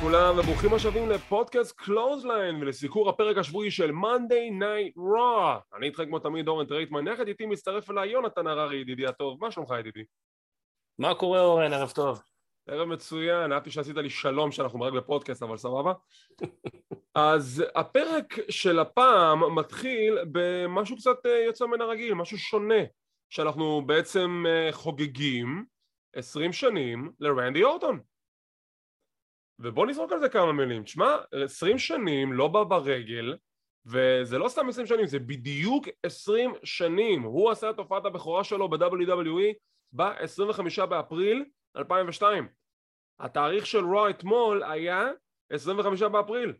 לכולם וברוכים השבים לפודקאסט קלוזליין ולסיקור הפרק השבועי של Monday Night Raw. אני איתך כמו תמיד אורן טרייטמן, יחד איתי מצטרף אליי יונתן הררי ידידי הטוב, מה שלומך ידידי? מה קורה אורן? ערב טוב. ערב מצוין, אהבתי שעשית לי שלום שאנחנו רק בפודקאסט אבל סבבה. אז הפרק של הפעם מתחיל במשהו קצת אה, יוצא מן הרגיל, משהו שונה, שאנחנו בעצם אה, חוגגים 20 שנים לרנדי אורטון. ובוא נזרוק על זה כמה מילים. תשמע, 20 שנים לא בא ברגל, וזה לא סתם 20 שנים, זה בדיוק 20 שנים. הוא עשה את הופעת הבכורה שלו ב-WWE ב-25 באפריל 2002. התאריך של רוע אתמול היה 25 באפריל.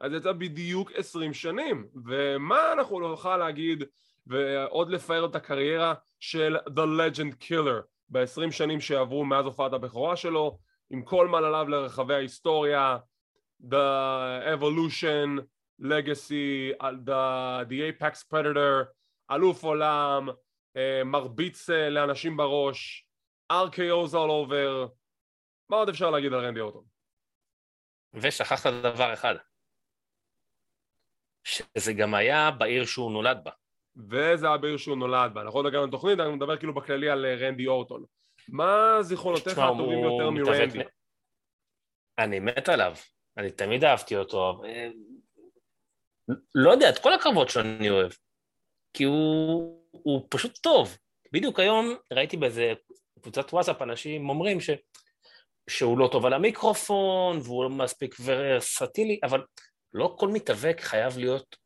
אז יצא בדיוק 20 שנים. ומה אנחנו נוכל להגיד ועוד לפאר את הקריירה של The Legend Killer ב-20 שנים שעברו מאז הופעת הבכורה שלו, עם כל מעלליו לרחבי ההיסטוריה, The Evolution, Legacy, the, the Apex Predator, אלוף עולם, uh, מרביץ uh, לאנשים בראש, RKO's all over, מה עוד אפשר להגיד על רנדי אורטון? ושכחת דבר אחד, שזה גם היה בעיר שהוא נולד בה. וזה היה בעיר שהוא נולד בה, אנחנו עוד הגענו לתוכנית, אני מדבר כאילו בכללי על אה, רנדי אורטון. מה זיכרונותיך הטובים יותר מרנדי? אני מת עליו, אני תמיד אהבתי אותו. לא יודע, את כל הקרבות שאני אוהב, כי הוא, הוא פשוט טוב. בדיוק היום ראיתי באיזה קבוצת וואטסאפ אנשים אומרים ש, שהוא לא טוב על המיקרופון והוא לא מספיק ורסטילי, אבל לא כל מתאבק חייב להיות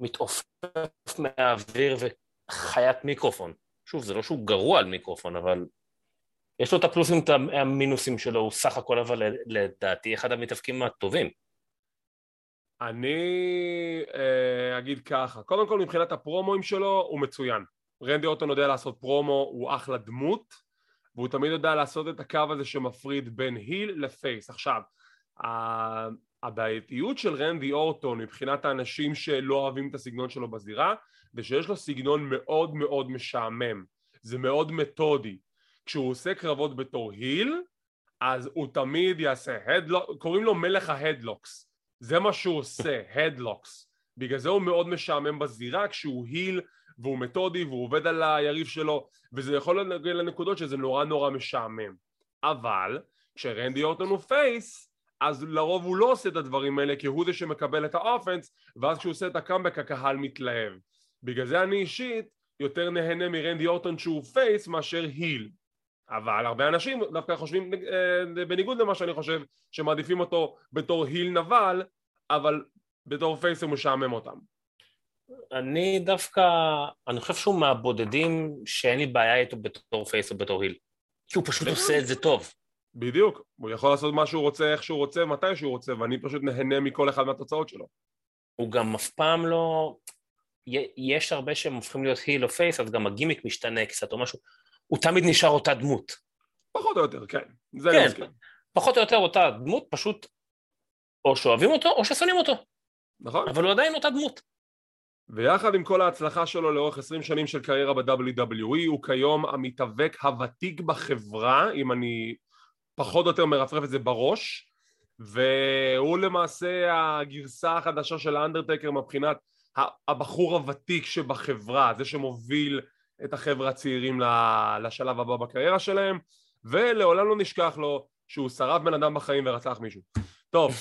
מתעופף מהאוויר וחיית מיקרופון. שוב, זה לא שהוא גרוע על מיקרופון, אבל יש לו את הפלוסים, את המינוסים שלו, הוא סך הכל אבל לדעתי אחד המתאבקים הטובים. אני אה, אגיד ככה, קודם כל מבחינת הפרומואים שלו הוא מצוין. רנדי אוטון יודע לעשות פרומו, הוא אחלה דמות, והוא תמיד יודע לעשות את הקו הזה שמפריד בין היל לפייס. עכשיו, הבעייתיות של רנדי אורטון מבחינת האנשים שלא אוהבים את הסגנון שלו בזירה, זה שיש לו סגנון מאוד מאוד משעמם. זה מאוד מתודי. כשהוא עושה קרבות בתור היל, אז הוא תמיד יעשה הדלוק, קוראים לו מלך ההדלוקס. זה מה שהוא עושה, הדלוקס. בגלל זה הוא מאוד משעמם בזירה כשהוא היל והוא מתודי והוא עובד על היריב שלו וזה יכול להגיע לנקודות שזה נורא נורא משעמם אבל כשרנדי אורטון הוא face אז לרוב הוא לא עושה את הדברים האלה כי הוא זה שמקבל את ה offense ואז כשהוא עושה את הקאמבק הקהל מתלהב בגלל זה אני אישית יותר נהנה מרנדי אורטון שהוא face מאשר heel אבל הרבה אנשים דווקא חושבים אה, בניגוד למה שאני חושב שמעדיפים אותו בתור heel נבל אבל בתור face הוא משעמם אותם. אני דווקא, אני חושב שהוא מהבודדים שאין לי בעיה איתו בתור face או בתור heel. כי הוא פשוט עושה את זה טוב. בדיוק, הוא יכול לעשות מה שהוא רוצה, איך שהוא רוצה, מתי שהוא רוצה ואני פשוט נהנה מכל אחד מהתוצאות שלו. הוא גם אף פעם לא... יש הרבה שהם הופכים להיות heel או face אז גם הגימיק משתנה קצת או משהו הוא תמיד נשאר אותה דמות. פחות או יותר, כן. זה כן, אני פחות או יותר אותה דמות, פשוט או שאוהבים אותו או ששונאים אותו. נכון. אבל הוא עדיין אותה דמות. ויחד עם כל ההצלחה שלו לאורך 20 שנים של קריירה ב-WWE הוא כיום המתאבק הוותיק בחברה, אם אני פחות או יותר מרפרף את זה בראש, והוא למעשה הגרסה החדשה של האנדרטקר מבחינת הבחור הוותיק שבחברה, זה שמוביל את החבר'ה הצעירים לשלב הבא בקריירה שלהם ולעולם לא נשכח לו שהוא שרף בן אדם בחיים ורצח מישהו. טוב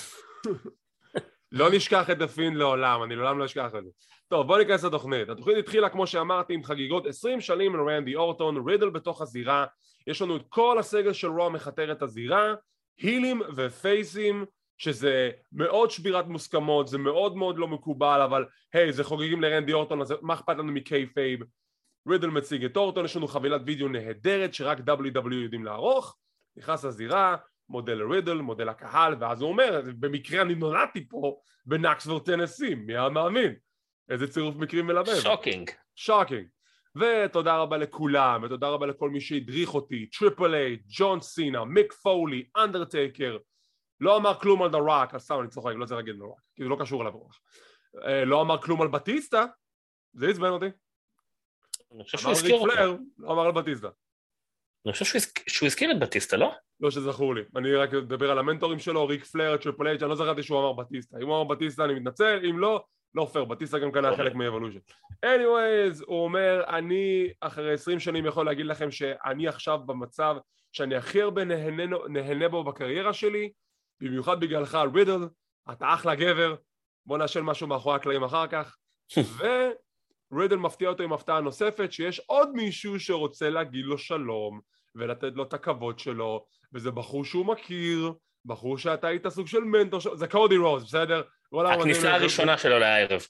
לא נשכח את דה פין לעולם, אני לעולם לא אשכח את זה. טוב בוא ניכנס לתוכנית. התוכנית התחילה כמו שאמרתי עם חגיגות 20 שנים לרנדי אורטון רידל בתוך הזירה. יש לנו את כל הסגל של Raw מכתר את הזירה heelים ו faceים שזה מאוד שבירת מוסכמות, זה מאוד מאוד לא מקובל, אבל היי, hey, זה חוגגים לרנדי אורטון, אז מה אכפת לנו מ kayfabe? רידל מציג את אורטון, יש לנו חבילת וידאו נהדרת שרק WWE יודעים לערוך, נכנס לזירה, מודה לרידל, מודה לקהל, ואז הוא אומר, במקרה אני נולדתי פה בנוקסוויל טנסי, מי היה מאמין? איזה צירוף מקרים מלבב. Shocking. Shocking. ותודה רבה לכולם, ותודה רבה לכל מי שהדריך אותי, טריפל אייץ', ג'ון סינה, מיק פולי, אנדרטייקר, לא אמר כלום על דה ראק, אז סתם אני צוחק, לא צריך להגיד דה ראק, כי זה לא קשור אליו רוח. אה, לא אמר כלום על בטיסטה, זה עצבן אותי. אני חושב שהוא הזכיר אותו. אמר על בטיסטה. אני חושב שהוא הזכיר את בטיסטה, לא? לא שזכור לי. אני רק מדבר על המנטורים שלו, ריק פלייר, טריפל אייץ', אני לא זכרתי שהוא אמר בטיסטה. אם הוא אמר בטיסטה אני מתנצל, אם לא, לא פייר, בטיסטה גם כאן היה חלק מ Evolution. anyways, הוא אומר, אני אחרי עשרים שנים יכול להגיד לכם שאני עכשיו במצב שאני הכי הרבה נהנה, נהנה בו בקריירה שלי, במיוחד בגללך רידל, אתה אחלה גבר, בוא נעשן משהו מאחורי הקלעים אחר כך. ורידל מפתיע אותו עם הפתעה נוספת, שיש עוד מישהו שרוצה להגיד לו שלום, ולתת לו את הכבוד שלו, וזה בחור שהוא מכיר, בחור שאתה היית סוג של מנטור שלו, זה קודי רודס, בסדר? הכניסה הראשונה שלו לערב.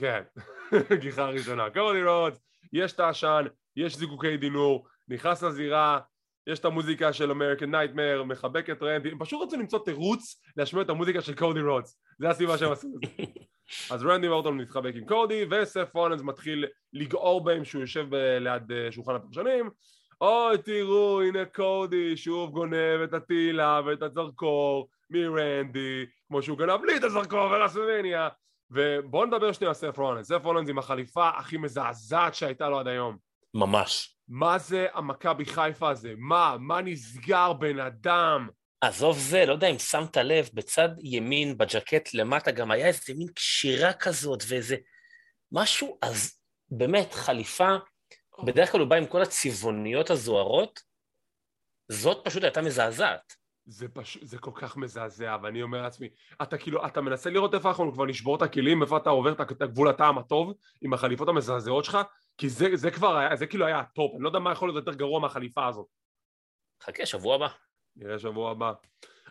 כן, גיחה ראשונה. קודי רודס, יש את העשן, יש זיקוקי דינור, נכנס לזירה, יש את המוזיקה של American Nightmare, מחבק את רנדי, הם פשוט רצו למצוא תירוץ להשמיע את המוזיקה של קודי רודס, זה הסיבה שהם עשו את זה. אז רנדי מורטון מתחבק עם קודי, וסף רולנס מתחיל לגעור בהם שהוא יושב ליד אה, שולחן הפרשנים, אוי תראו הנה קודי שוב גונב את הטילה ואת הזרקור מרנדי כמו שהוא גנב לי את הזרקור ורסמניה ובואו נדבר שנייה על סף רולנס סף רולנס עם החליפה הכי מזעזעת שהייתה לו עד היום ממש מה זה המכבי חיפה הזה? מה? מה נסגר בן אדם? עזוב זה, לא יודע אם שמת לב, בצד ימין בג'קט למטה גם היה איזה מין קשירה כזאת ואיזה משהו, אז באמת חליפה בדרך כלל הוא בא עם כל הצבעוניות הזוהרות, זאת פשוט הייתה מזעזעת. זה פשוט, זה כל כך מזעזע, ואני אומר לעצמי, אתה כאילו, אתה מנסה לראות איפה אנחנו כבר נשבור את הכלים, איפה אתה עובר את גבול הטעם הטוב עם החליפות המזעזעות שלך, כי זה, זה כבר היה, זה כאילו היה ה top, אני לא יודע מה יכול להיות יותר גרוע מהחליפה הזאת. חכה, שבוע הבא. נראה שבוע הבא.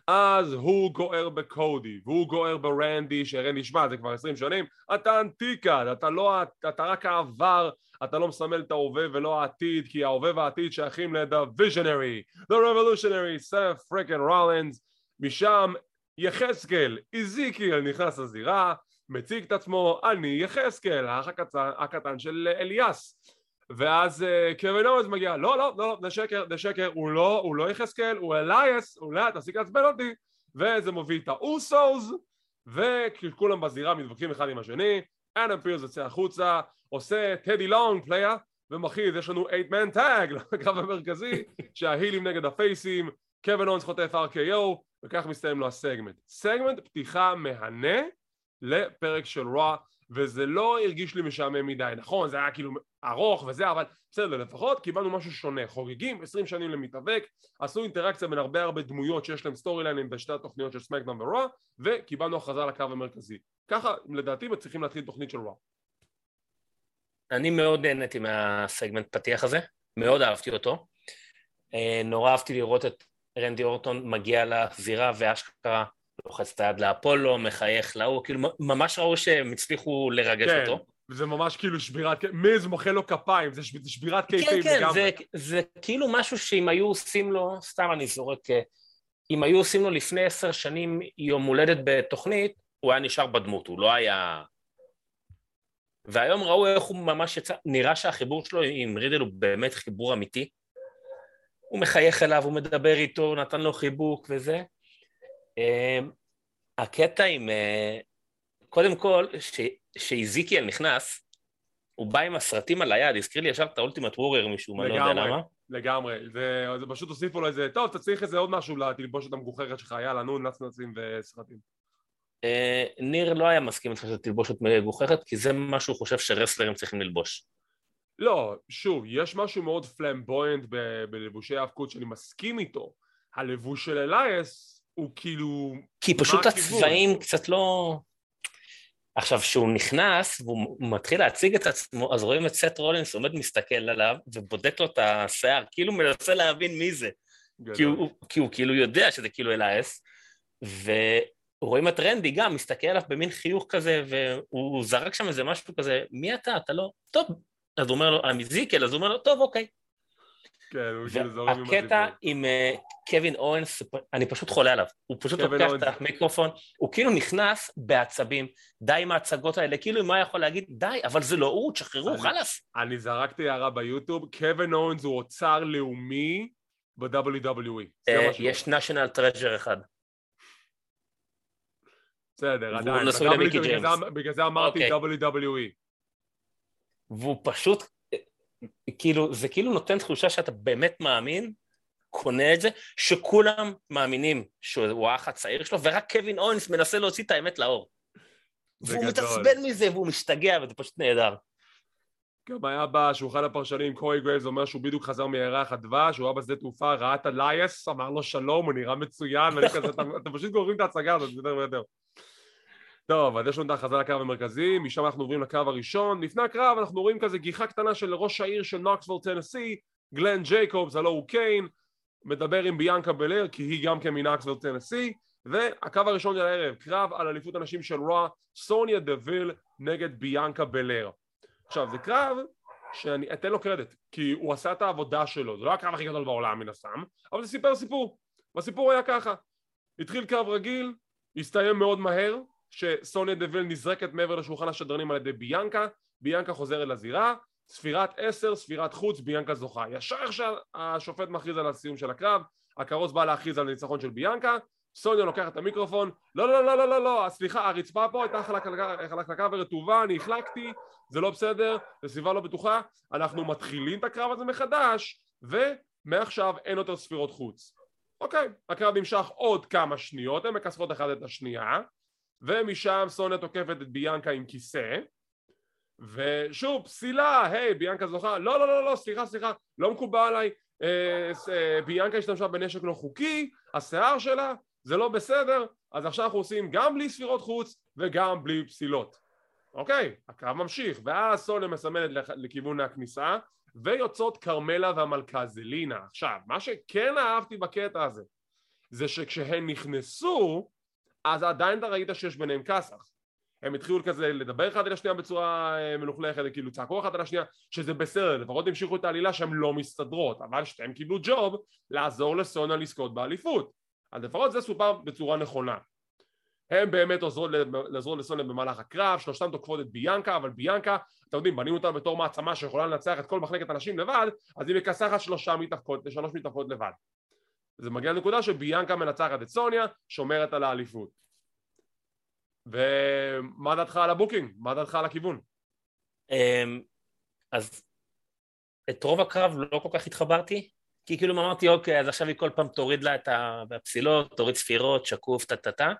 אז הוא גוער בקודי, והוא גוער ברנדי, שרנדי, שמע, זה כבר עשרים שנים, אתה אנטיקה, אתה לא, אתה רק העבר, אתה לא מסמל את ההווה ולא העתיד, כי ההווה והעתיד שייכים ל-The Visionary, The Revolutionary, סף פריקן רולנס, משם יחזקאל, איזיקיאל נכנס לזירה, מציג את עצמו, אני יחזקאל, האח הקטן של אליאס. ואז uh, קווין אורז מגיע, לא, לא, לא, זה שקר, זה שקר, הוא לא, הוא לא יחזקאל, הוא אלייס, אולי לא, תפסיק לעצבן אותי, וזה מוביל את האוסוס, וכולם בזירה מתווכחים אחד עם השני, אדם פירס יוצא החוצה, עושה טדי לונג player, ומכריז, יש לנו 8 man tag לקרב המרכזי, שה heelים נגד ה faceים, קווין אוונס חוטף RKO, וכך מסתיים לו ה segment. segment פתיחה מהנה לפרק של Raw וזה לא הרגיש לי משעמם מדי, נכון זה היה כאילו ארוך וזה אבל בסדר לפחות קיבלנו משהו שונה, חוגגים 20 שנים למתאבק, עשו אינטראקציה בין הרבה הרבה דמויות שיש להם סטורי ליינים בשתי התוכניות של סמקדאם ורוע וקיבלנו הכרזה לקו המרכזי, ככה לדעתי צריכים להתחיל תוכנית של רוע. אני מאוד נהניתי מהסגמנט פתיח הזה, מאוד אהבתי אותו, אה, נורא אהבתי לראות את רנדי אורטון מגיע לזירה ואשכרה לוחץ את היד לאפולו, מחייך להוא, כאילו ממש ראו שהם הצליחו לרגש כן. אותו. זה ממש כאילו שבירת, מיז מוחא לו כפיים, זה שבירת קייפים כן, כן, לגמרי. כן, כן, זה, זה כאילו משהו שאם היו עושים לו, סתם אני זורק, אה, אם היו עושים לו לפני עשר שנים יום הולדת בתוכנית, הוא היה נשאר בדמות, הוא לא היה... והיום ראו איך הוא ממש יצא, נראה שהחיבור שלו עם רידל הוא באמת חיבור אמיתי. הוא מחייך אליו, הוא מדבר איתו, נתן לו חיבוק וזה. אמ, הקטע עם... אה, קודם כל, שאיזיקיאל נכנס, הוא בא עם הסרטים על היד, הזכיר לי ישר את האולטימט וורר משום מה, לא יודע למה. לגמרי, זה, זה פשוט הוסיפו לו איזה, טוב, אתה צריך איזה עוד משהו לתלבושת המגוחכת שלך, יאללה, נו, נצנצים וסרטים. אה, ניר לא היה מסכים איתך שזה תלבושת מגוחכת, כי זה מה שהוא חושב שרסלרים צריכים ללבוש. לא, שוב, יש משהו מאוד פלמבויינט בלבושי האבקות שאני מסכים איתו. הלבוש של אלייס הוא כאילו... כי פשוט הצבעים קצת לא... עכשיו, כשהוא נכנס והוא מתחיל להציג את עצמו, אז רואים את סט רולינס עומד מסתכל עליו ובודק לו את השיער, כאילו מנסה להבין מי זה. כי הוא, כי הוא כאילו יודע שזה כאילו אלייס, ורואים את רנדי גם מסתכל עליו במין חיוך כזה, והוא זרק שם איזה משהו כזה, מי אתה? אתה לא... טוב. אז הוא אומר לו, אני זיקל, אז הוא אומר לו, טוב, אוקיי. כן, הוא כאילו זורם עם הקטע עם אה, קווין אורנס, אני פשוט חולה עליו. הוא פשוט לוקח את המיקרופון, הוא כאילו נכנס בעצבים, די עם ההצגות האלה, כאילו מה יכול להגיד, די, אבל זה לא הוא, תשחררו, חלאס. אני זרקתי הערה ביוטיוב, קווין אורנס הוא אוצר לאומי ב-WWE. אה, יש national treasure אחד. בסדר, עדיין. בגלל זה אמרתי אוקיי. WWE. והוא פשוט כאילו, זה כאילו נותן תחושה שאתה באמת מאמין, קונה את זה, שכולם מאמינים שהוא האח הצעיר שלו, ורק קווין אוונס מנסה להוציא את האמת לאור. והוא מתעצבן מזה והוא משתגע, וזה פשוט נהדר. גם היה בשולחן הפרשנים, קורי גרייבס אומר שהוא בדיוק חזר מירח הדבש, הוא היה בשדה תעופה, ראה את אלייס, אמר לו שלום, הוא נראה מצוין, ואני כזה, אתם פשוט גוררים את ההצגה הזאת יותר ויותר. טוב, אז יש לנו את ההכרזה לקרב המרכזי, משם אנחנו עוברים לקרב הראשון. לפני הקרב אנחנו רואים כזה גיחה קטנה של ראש העיר של נוקסוויל טנסי, גלן ג'ייקובס, הלוא הוא קיין, מדבר עם ביאנקה בלר, כי היא גם כן מנוקסוויל טנסי, והקרב הראשון של הערב, קרב על אליפות הנשים של Raw, סוניה דוויל נגד ביאנקה בלר. עכשיו, זה קרב שאני אתן לו קרדיט, כי הוא עשה את העבודה שלו, זה לא הקרב הכי גדול בעולם מן הסתם, אבל זה סיפר סיפור, והסיפור היה ככה, התחיל קרב רגיל, הסתיים מאוד מהר, שסוניה דוויל נזרקת מעבר לשולחן השדרנים על ידי ביאנקה, ביאנקה חוזרת לזירה, ספירת עשר, ספירת חוץ, ביאנקה זוכה. ישר איך שהשופט מכריז על הסיום של הקרב, הכרוז בא להכריז על הניצחון של ביאנקה, סוניה לוקח את המיקרופון, לא לא לא לא לא לא, סליחה הרצפה פה הייתה חלקלקה ורטובה, אני החלקתי, זה לא בסדר, זו סביבה לא בטוחה, אנחנו מתחילים את הקרב הזה מחדש, ומעכשיו אין יותר ספירות חוץ. אוקיי, הקרב נמשך עוד כמה שניות, הן מכסחות אחת את השנייה, ומשם סוניה תוקפת את ביאנקה עם כיסא, ושוב, פסילה, היי, ביאנקה זוכה, לא, לא, לא, לא, סליחה, סליחה, לא מקובל עליי, אה, אה, ביאנקה השתמשה בנשק לא חוקי, השיער שלה, זה לא בסדר, אז עכשיו אנחנו עושים גם בלי ספירות חוץ וגם בלי פסילות. אוקיי, הקרב ממשיך, ואז סוניה מסמנת לכיוון הכניסה, ויוצאות כרמלה והמלכה זלינה. עכשיו, מה שכן אהבתי בקטע הזה, זה שכשהן נכנסו, אז עדיין אתה ראית שיש ביניהם כסח. הם התחילו כזה לדבר אחד על השנייה בצורה אה, מלוכלכת, כאילו צעקו אחד על השנייה, שזה בסדר, לפחות המשיכו את העלילה שהן לא מסתדרות, אבל שתיהם קיבלו ג'וב לעזור לסונה לזכות באליפות. אז לפחות זה סופר בצורה נכונה. הם באמת עוזרות לעזור לסונה במהלך הקרב, שלושתם תוקפות את ביאנקה, אבל ביאנקה, אתם יודעים, בנינו אותה בתור מעצמה שיכולה לנצח את כל מחלקת הנשים לבד, אז היא מכסחת שלושה מתאבקות, שלוש מתאבקות לבד. זה מגיע לנקודה שביאנקה מנצחת את סוניה, שומרת על האליפות. ומה דעתך על ה booking? מה דעתך על הכיוון? אמ, אז את רוב הקרב לא כל כך התחברתי, כי כאילו אמרתי, אוקיי, אז עכשיו היא כל פעם תוריד לה את הפסילות, תוריד ספירות, שקוף, טה-טה-טה.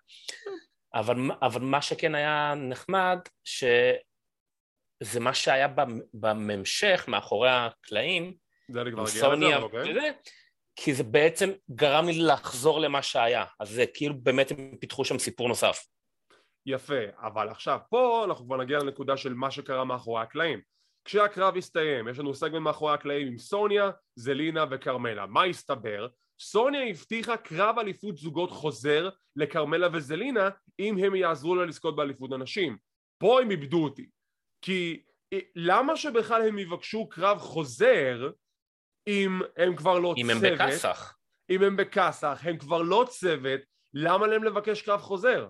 אבל, אבל מה שכן היה נחמד, שזה מה שהיה בממשך, מאחורי הקלעים, זה אני כבר אגיע לזה, אוקיי. כי זה בעצם גרם לי לחזור למה שהיה. אז זה כאילו באמת הם פיתחו שם סיפור נוסף. יפה, אבל עכשיו פה אנחנו כבר נגיע לנקודה של מה שקרה מאחורי הקלעים. כשהקרב הסתיים, יש לנו סגמנט מאחורי הקלעים עם סוניה, זלינה וכרמלה. מה הסתבר? סוניה הבטיחה קרב אליפות זוגות חוזר לכרמלה וזלינה אם הם יעזרו לה לזכות באליפות הנשים. פה הם איבדו אותי. כי אה, למה שבכלל הם יבקשו קרב חוזר אם הם כבר לא אם צוות? אם הם בכסח. אם הם בכסח, הם כבר לא צוות, למה להם לבקש קרב חוזר?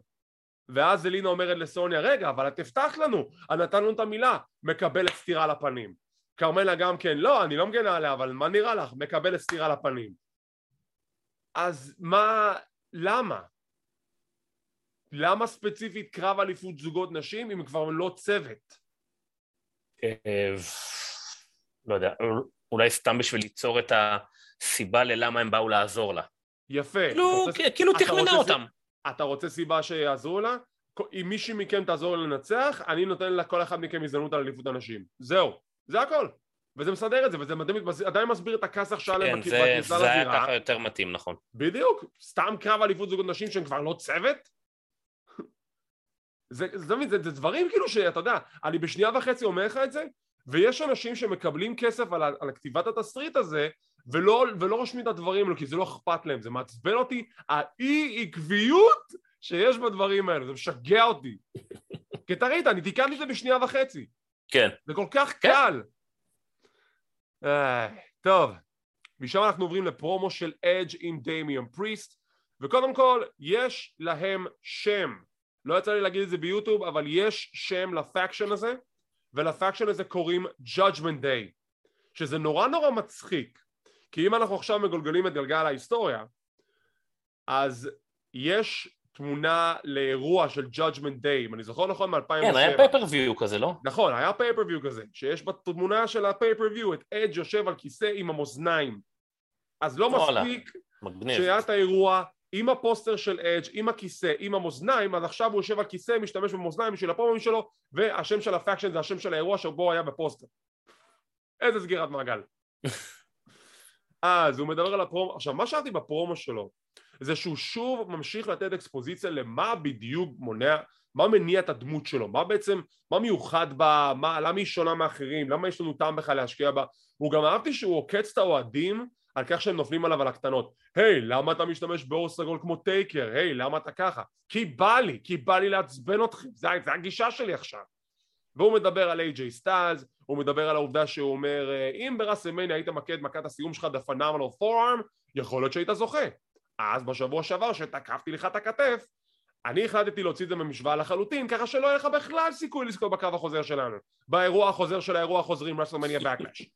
ואז אלינה אומרת לסוניה, רגע, אבל את הבטחת לנו, את נתן לנו את המילה, מקבלת סטירה לפנים. כרמלה גם כן, לא, אני לא מגנה עליה, אבל מה נראה לך? מקבלת סטירה לפנים. אז מה, למה? למה ספציפית קרב אליפות זוגות נשים אם כבר לא צוות? אה, לא יודע, אולי סתם בשביל ליצור את הסיבה ללמה הם באו לעזור לה. יפה. כאילו, כאילו תכננה אותם. אתה רוצה סיבה שיעזרו לה? אם מישהי מכם תעזור לנצח, אני נותן לכל אחד מכם הזדמנות על אליפות הנשים. זהו, זה הכל. וזה מסדר את זה, וזה מדהים, עדיין מסביר את הכסף שהיה להם בכניסה לזירה. כן, זה היה ככה יותר מתאים, נכון. בדיוק, סתם קרב אליפות זוגות נשים שהם כבר לא צוות? זה, זה, זה, זה, זה דברים כאילו שאתה יודע, אני בשנייה וחצי אומר לך את זה, ויש אנשים שמקבלים כסף על, על כתיבת התסריט הזה, ולא, ולא רושמים את הדברים כי זה לא אכפת להם, זה מעצבן אותי האי עקביות שיש בדברים האלה, זה משגע אותי. כי תראית, אני תיקנתי את זה בשנייה וחצי. כן. זה כל כך כן. קל. אה, טוב, משם אנחנו עוברים לפרומו של אדג' עם דמיון פריסט, וקודם כל, יש להם שם. לא יצא לי להגיד את זה ביוטיוב, אבל יש שם ל faction הזה, ול faction הזה קוראים Judgment Day, שזה נורא נורא מצחיק, כי אם אנחנו עכשיו מגולגלים את גלגל ההיסטוריה, אז יש תמונה לאירוע של Judgment Day, אם אני זוכר נכון מ-2007. כן, היה pay-per-view כזה, לא? נכון, היה pay-per-view כזה, שיש בתמונה של ה pay-per-view את אדג' יושב על כיסא עם המאזניים. אז לא מספיק. שהיה את האירוע עם הפוסטר של אדג', עם הכיסא, עם המאזניים, אז עכשיו הוא יושב על כיסא, משתמש במאזניים בשביל ה promoים שלו, והשם של ה faction זה השם של האירוע שבו היה בפוסטר. איזה סגירת מעגל. אז הוא מדבר על הפרומו, עכשיו מה שאלתי בפרומו שלו זה שהוא שוב ממשיך לתת אקספוזיציה למה בדיוק מונע, מה מניע את הדמות שלו, מה בעצם, מה מיוחד בה, מה, למה היא שונה מאחרים, למה יש לנו טעם בכלל להשקיע בה, הוא גם אהבתי שהוא עוקץ את האוהדים על כך שהם נופלים עליו על הקטנות, היי למה אתה משתמש באור סגול כמו טייקר, היי למה אתה ככה, כי בא לי, כי בא לי לעצבן אתכם, זה, זה הגישה שלי עכשיו והוא מדבר על איי-ג'יי סטאז, הוא מדבר על העובדה שהוא אומר אם בראסלמניה היית מכה את מכת הסיום שלך בפנאמנל פורארם, יכול להיות שהיית זוכה. אז בשבוע שעבר שתקפתי לך את הכתף, אני החלטתי להוציא את זה ממשוואה לחלוטין, ככה שלא יהיה לך בכלל סיכוי לזכות בקרב החוזר שלנו. באירוע החוזר של האירוע החוזרים WrestleMania Backlash.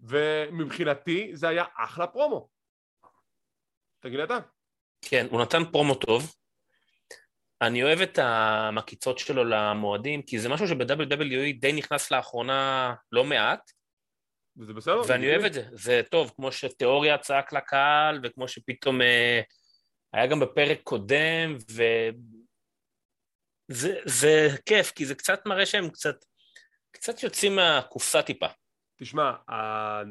ומבחינתי זה היה אחלה פרומו. תגיד לי אתה. כן, הוא נתן פרומו טוב. אני אוהב את המקיצות שלו למועדים, כי זה משהו שב-WWE די נכנס לאחרונה לא מעט, וזה בסדר? ואני אוהב את זה, זה טוב, כמו שתיאוריה צעק לקהל, וכמו שפתאום אה, היה גם בפרק קודם, וזה זה כיף, כי זה קצת מראה שהם קצת, קצת יוצאים מהקופסה טיפה. תשמע,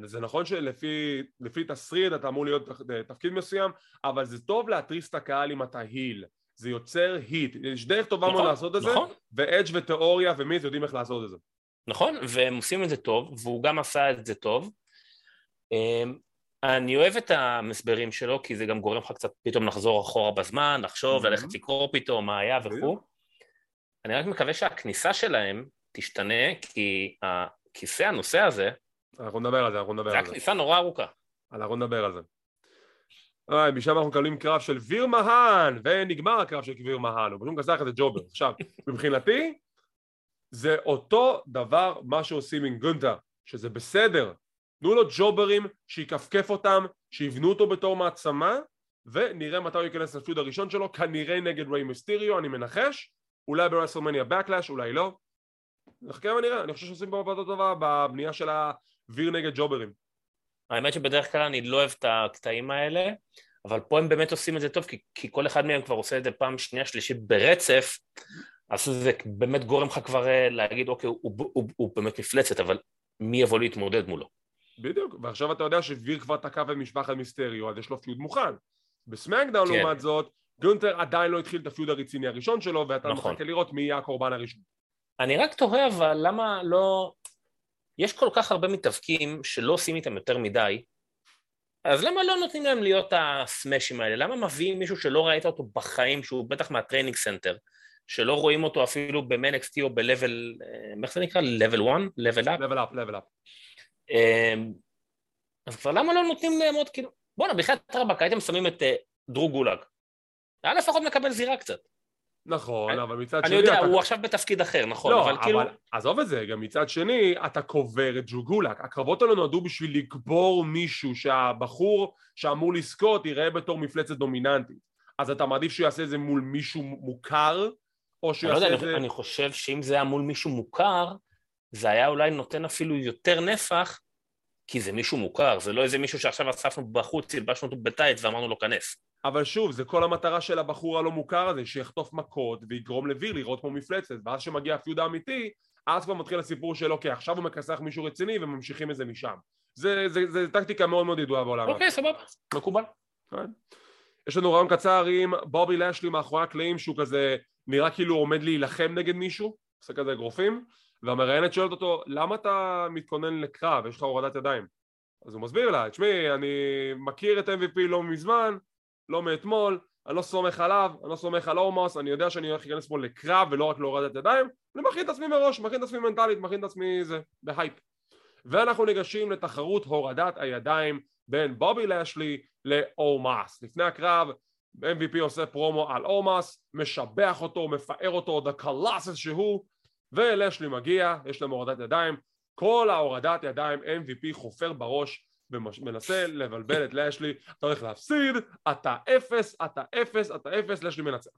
זה נכון שלפי לפי תסריט אתה אמור להיות תפקיד מסוים, אבל זה טוב להתריס את הקהל אם אתה היל. זה יוצר היט, יש דרך טובה מאוד נכון, לעשות את זה, נכון. ואדג' ותיאוריה ומיז יודעים איך לעשות את זה. נכון, והם עושים את זה טוב, והוא גם עשה את זה טוב. אמ, אני אוהב את המסברים שלו, כי זה גם גורם לך קצת פתאום לחזור אחורה בזמן, לחשוב, Mhm. ללכת לקרוא פתאום מה היה וכו'. אני רק מקווה שהכניסה שלהם תשתנה, כי הכיסא הנושא הזה, אנחנו נדבר על זה, אנחנו נדבר זה על זה. הכניסה נורא ארוכה. אנחנו נדבר על זה. איי, משם אנחנו מקבלים קרב של ויר מהן, ונגמר הקרב של ויר מהן, הוא פשוט מכסח את זה ג'ובר. עכשיו, מבחינתי, זה אותו דבר מה שעושים עם גונטה, שזה בסדר. תנו לו ג'וברים, שיכפכף אותם, שיבנו אותו בתור מעצמה, ונראה מתי הוא ייכנס לפיוד הראשון שלו, כנראה נגד ריי מיסטיריו, אני מנחש, אולי ברסלמניה בקלאש, אולי לא. נחכה ונראה, אני חושב שעושים פה עבודה טובה בבנייה של הוויר נגד ג'וברים. האמת שבדרך כלל אני לא אוהב את הקטעים האלה, אבל פה הם באמת עושים את זה טוב, כי, כי כל אחד מהם כבר עושה את זה פעם שנייה, שלישית ברצף, אז זה באמת גורם לך כבר אה, להגיד, אוקיי, הוא, הוא, הוא, הוא באמת מפלצת, אבל מי יבוא להתמודד מולו? בדיוק, ועכשיו אתה יודע שוויר כבר תקף את משפחת מיסטריו, אז יש לו feud מוכן. ב SmackDown כן. לעומת זאת, גונטר עדיין לא התחיל את ה feud הרציני הראשון שלו, ואתה נכון. מחכה לראות מי יהיה הקורבן הראשון. אני רק תוהה, אבל למה לא... יש כל כך הרבה מתאבקים שלא עושים איתם יותר מדי, אז למה לא נותנים להם להיות הסמאשים האלה? למה מביאים מישהו שלא ראית אותו בחיים, שהוא בטח מה training center, שלא רואים אותו אפילו ב-Man XT או ב-level, אה, איך זה נקרא? level 1? level up? level up, level up. אמ, אז כבר למה לא נותנים להם עוד כאילו... בואנה, בחייאת רבאק, הייתם שמים את אה, דרו גולאג. היה לפחות מקבל זירה קצת. נכון, אני- אבל מצד אני שני... יודע, אתה- הוא עכשיו בתפקיד אחר, נכון, לא, אבל כאילו... אבל עזוב את זה, גם מצד שני, אתה קובר את ג'וגולק. הקרבות האלה נועדו בשביל לקבור מישהו שהבחור שאמור לזכות יראה בתור מפלצת דומיננטית. אז אתה מעדיף שהוא יעשה את זה מול מישהו מוכר, או שהוא אני לא יודע, יעשה את אני, זה... אני חושב שאם זה היה מול מישהו מוכר, זה היה אולי נותן אפילו יותר נפח, כי זה מישהו מוכר, זה לא איזה מישהו שעכשיו אספנו בחוץ, הלבשנו אותו בטייץ ואמרנו לו כנס. אבל שוב, זה כל המטרה של הבחור הלא מוכר הזה, שיחטוף מכות ויגרום לוויר לראות כמו מפלצת, ואז כשמגיע הפיוד האמיתי, אז כבר מתחיל הסיפור של אוקיי, עכשיו הוא מכסח מישהו רציני וממשיכים את זה משם. זה, זה, זה טקטיקה מאוד מאוד ידועה בעולם. אוקיי, סבבה, מקובל. כן. יש לנו ריאיון קצר עם בובי לשלי מאחורי הקלעים שהוא כזה נראה כאילו הוא עומד להילחם נגד מישהו, עושה כזה אגרופים, והמראיינת שואלת אותו למה אתה מתכונן לקרב, יש לך הורדת ידיים? אז הוא מסביר לה, תשמעי אני מכיר את MVP לא מזמן, לא מאתמול, אני לא סומך עליו, אני לא סומך על אומאס, אני יודע שאני הולך להיכנס פה לקרב ולא רק להורדת ידיים, אני מכין את עצמי מראש, מכין את עצמי מנטלית, מכין את עצמי זה, בהייפ. ואנחנו ניגשים לתחרות הורדת הידיים בין בובי לשלי לאורמאס. לפני הקרב MVP עושה פרומו על אורמאס, משבח אותו, מפאר אותו, the colossus שהוא, ולשלי מגיע, יש להם הורדת ידיים, כל ההורדת ידיים MVP חופר בראש ומנסה לבלבל את לשלי, אתה הולך להפסיד, אתה אפס, אתה אפס, אתה אפס, לשלי מנצח.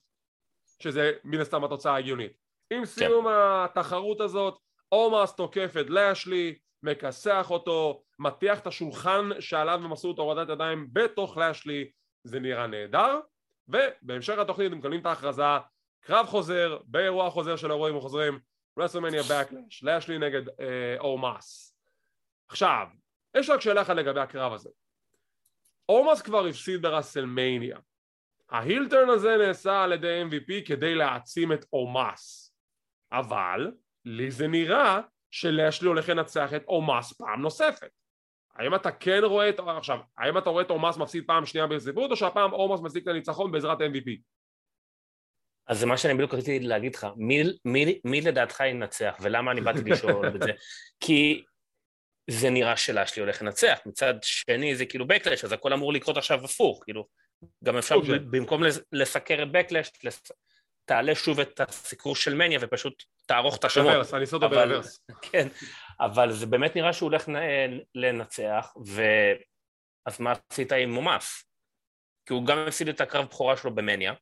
שזה מן הסתם התוצאה ההגיונית. עם סיום התחרות הזאת, אומאס תוקף את לאשלי, מכסח אותו, מטיח את השולחן שעליו הם עשו את הורדת ידיים בתוך לאשלי, זה נראה נהדר, ובהמשך התוכנית הם מקבלים את ההכרזה, קרב חוזר, באירוע חוזר של האירועים החוזרים, WrestleMania Backlash, לאשלי נגד אה, אומאס. עכשיו, יש רק שאלה אחת לגבי הקרב הזה. אומאס כבר הפסיד ב WrestleMania. ההילטרן הזה נעשה על ידי MVP כדי להעצים את אומאס. אבל לי זה נראה שלאשלי הולך לנצח את אומאס פעם נוספת. האם אתה כן רואה את... עכשיו, האם אתה רואה את אומאס מפסיד פעם שנייה ברציפות או שהפעם אומאס משיג את הניצחון בעזרת MVP? אז זה מה שאני בדיוק רציתי להגיד לך, מי, מי, מי לדעתך ינצח ולמה אני באתי לשאול את זה? כי זה נראה שלאשלי הולך לנצח, מצד שני זה כאילו בקלאש, אז הכל אמור לקרות עכשיו הפוך, כאילו, גם אפשר okay. במקום לסקר את בקלאש, תעלה שוב את הסיקור של מניה ופשוט תערוך את השמות. ברוורס, אני סוד ברוורס. כן, אבל זה באמת נראה שהוא הולך לנצח, ו... אז מה עשית עם מומאס? כי הוא גם הפסיד את הקרב בכורה שלו במניה.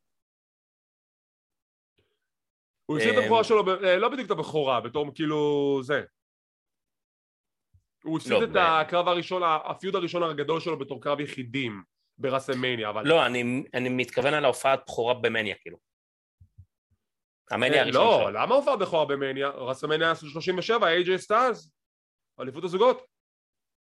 הוא הפסיד את הבכורה אמ, שלו, אה, לא בדיוק את הבכורה, בתור כאילו זה. הוא הפסיד לא, את הקרב הראשון, הפיוד הראשון הגדול שלו בתור קרב יחידים ב WrestleMania, אבל... לא, אני, אני מתכוון על ההופעת בכורה במניה, כאילו. המניה אה, הראשון לא, שלו. למה הופעת בכורה במניה? WrestleMania 37, איי.ג'יי סטיילס, אליפות הזוגות.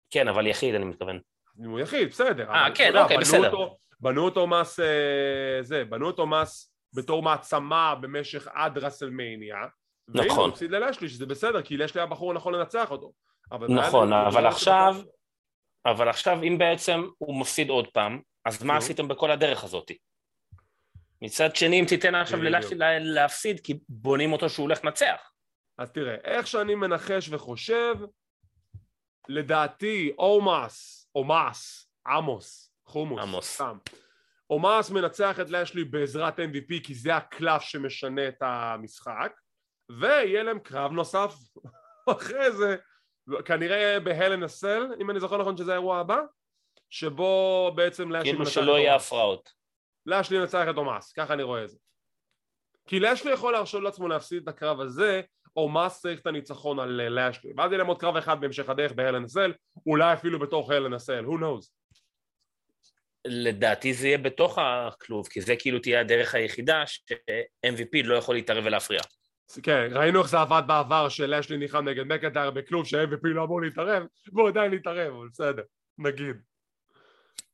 כן, אבל יחיד אני מתכוון. הוא יחיד, בסדר. אה, כן, אוקיי, בסדר. אותו, בנו את אומאס, אה, זה, בנו את אומאס בתור מעצמה במשך עד WrestleMania. נכון. והנה הוא הפסיד ללשלי, שזה בסדר, כי לשלי היה בחור נכון לנצח אותו. אבל נכון, אבל עכשיו, אבל עכשיו אם בעצם הוא מפסיד עוד פעם, אז מה עשיתם בכל הדרך הזאת? מצד שני, אם תיתן עכשיו ללשלי להפסיד, כי בונים אותו שהוא הולך לנצח. אז תראה, איך שאני מנחש וחושב, לדעתי אומאס, אומאס, עמוס, חומוס, עמוס. סתם. אומאס מנצח את לשלי בעזרת MVP כי זה הקלף שמשנה את המשחק ויהיה להם קרב נוסף אחרי זה כנראה בהלן הסל אם אני זוכר נכון שזה האירוע הבא שבו בעצם לשלי כאילו שלא יהיה הפרעות. לשלי מנצח את אומאס, ככה אני רואה את זה. כי לשלי יכול להרשות לעצמו להפסיד את הקרב הזה אומאס צריך את הניצחון על לשלי ואז יהיה להם עוד קרב אחד בהמשך הדרך בהלן הסל אולי אפילו בתוך הלן הסל, who knows? לדעתי זה יהיה בתוך הכלוב, כי זה כאילו תהיה הדרך היחידה ש-MVP לא יכול להתערב ולהפריע. כן, ראינו איך זה עבד בעבר שלאשלי ניחם נגד מקנטייר בכלוב ש-MVP לא אמור להתערב, והוא עדיין להתערב, אבל בסדר, נגיד.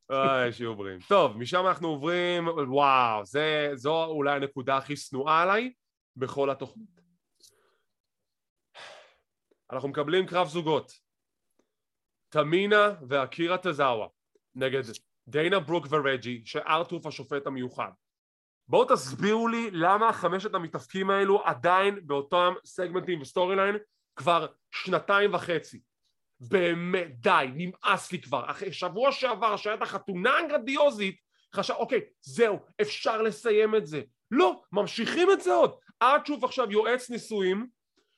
איי, שיהיו בריאים. טוב, משם אנחנו עוברים, וואו, זה, זו אולי הנקודה הכי שנואה עליי בכל התוכנית. אנחנו מקבלים קרב זוגות. תמינה ואקירה טזאווה נגד דיינה ברוק ורג'י, שאר-טרות' השופט המיוחד. בואו תסבירו לי למה חמשת המתאבקים האלו עדיין באותם סגמנטים ו storyline כבר שנתיים וחצי. באמת, די, נמאס לי כבר. אחרי שבוע שעבר שהייתה חתונה גרנדיוזית, חשב, אוקיי, זהו, אפשר לסיים את זה. לא, ממשיכים את זה עוד. אר-טרות' עכשיו יועץ נישואים,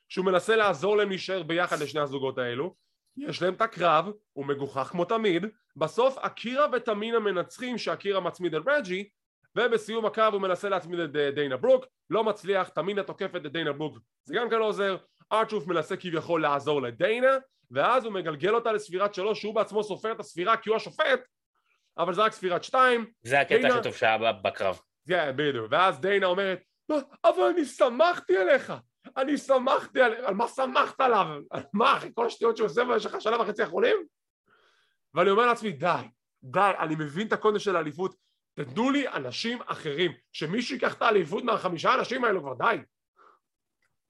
שהוא מנסה לעזור להם להישאר ביחד לשני הזוגות האלו, יש להם את הקרב, הוא מגוחך כמו תמיד, בסוף אקירה ותמינה מנצחים שאקירה מצמיד את רג'י ובסיום הקרב הוא מנסה להצמיד את אה, דיינה ברוק, לא מצליח, תמינה תוקפת את דיינה ברוק, זה גם כן לא עוזר, ארצ'וף מנסה כביכול לעזור לדיינה ואז הוא מגלגל אותה לספירת שלוש שהוא בעצמו סופר את הספירה כי הוא השופט אבל זה רק ספירת שתיים. זה הקטע דיינה... הכי טוב שהיה בקרב. כן בדיוק. ואז דיינה אומרת אבל אני שמחתי עליך. אני שמחתי על... על מה שמחת עליו? על מה אחי? כל השטויות שהוא עושה במשך השנה וחצי האחרונים? ואני אומר לעצמי די, די, אני מבין את הקונטקסט של האליפות תתנו לי אנשים אחרים שמישהו ייקח את האליפות מהחמישה אנשים האלו כבר די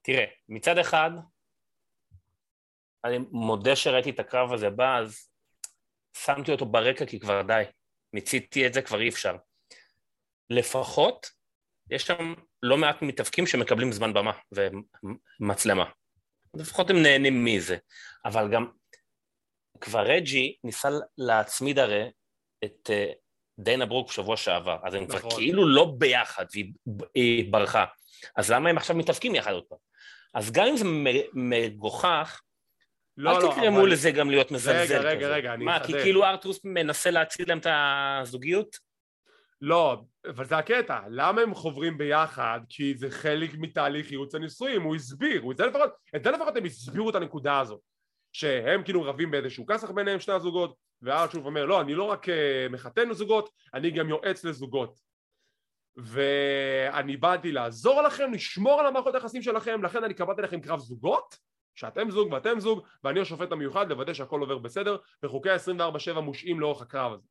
תראה, מצד אחד אני מודה שראיתי את הקרב הזה בא אז שמתי אותו ברקע כי כבר די מיציתי את זה כבר אי אפשר לפחות יש שם לא מעט מתאבקים שמקבלים זמן במה ומצלמה. לפחות הם נהנים מזה. אבל גם כבר רג'י ניסה להצמיד הרי את uh, דיינה ברוק בשבוע שעבר, אז הם נכון. כבר כאילו לא ביחד והיא ברחה. אז למה הם עכשיו מתאבקים יחד עוד פעם? אז גם אם זה מגוחך, לא, אל לא, תקרמו אבל... לזה גם להיות מזלזל רגע, רגע, רגע, אני. מה, כי כאילו ארטרוס מנסה להציל להם את הזוגיות? לא, אבל זה הקטע, למה הם חוברים ביחד? כי זה חלק מתהליך ייעוץ הנישואים, הוא הסביר, הוא את זה לפחות, את זה לפחות הם הסבירו את הנקודה הזאת שהם כאילו רבים באיזשהו כסח ביניהם שני הזוגות והארצ'וב אומר לא אני לא רק אה, מחתן לזוגות אני גם יועץ לזוגות. ואני באתי לעזור לכם לשמור על המערכות היחסים שלכם לכן אני קבעתי לכם קרב זוגות שאתם זוג ואתם זוג ואני השופט המיוחד לוודא שהכל עובר בסדר וחוקי ה-24/7 מושעים לאורך הקרב הזה.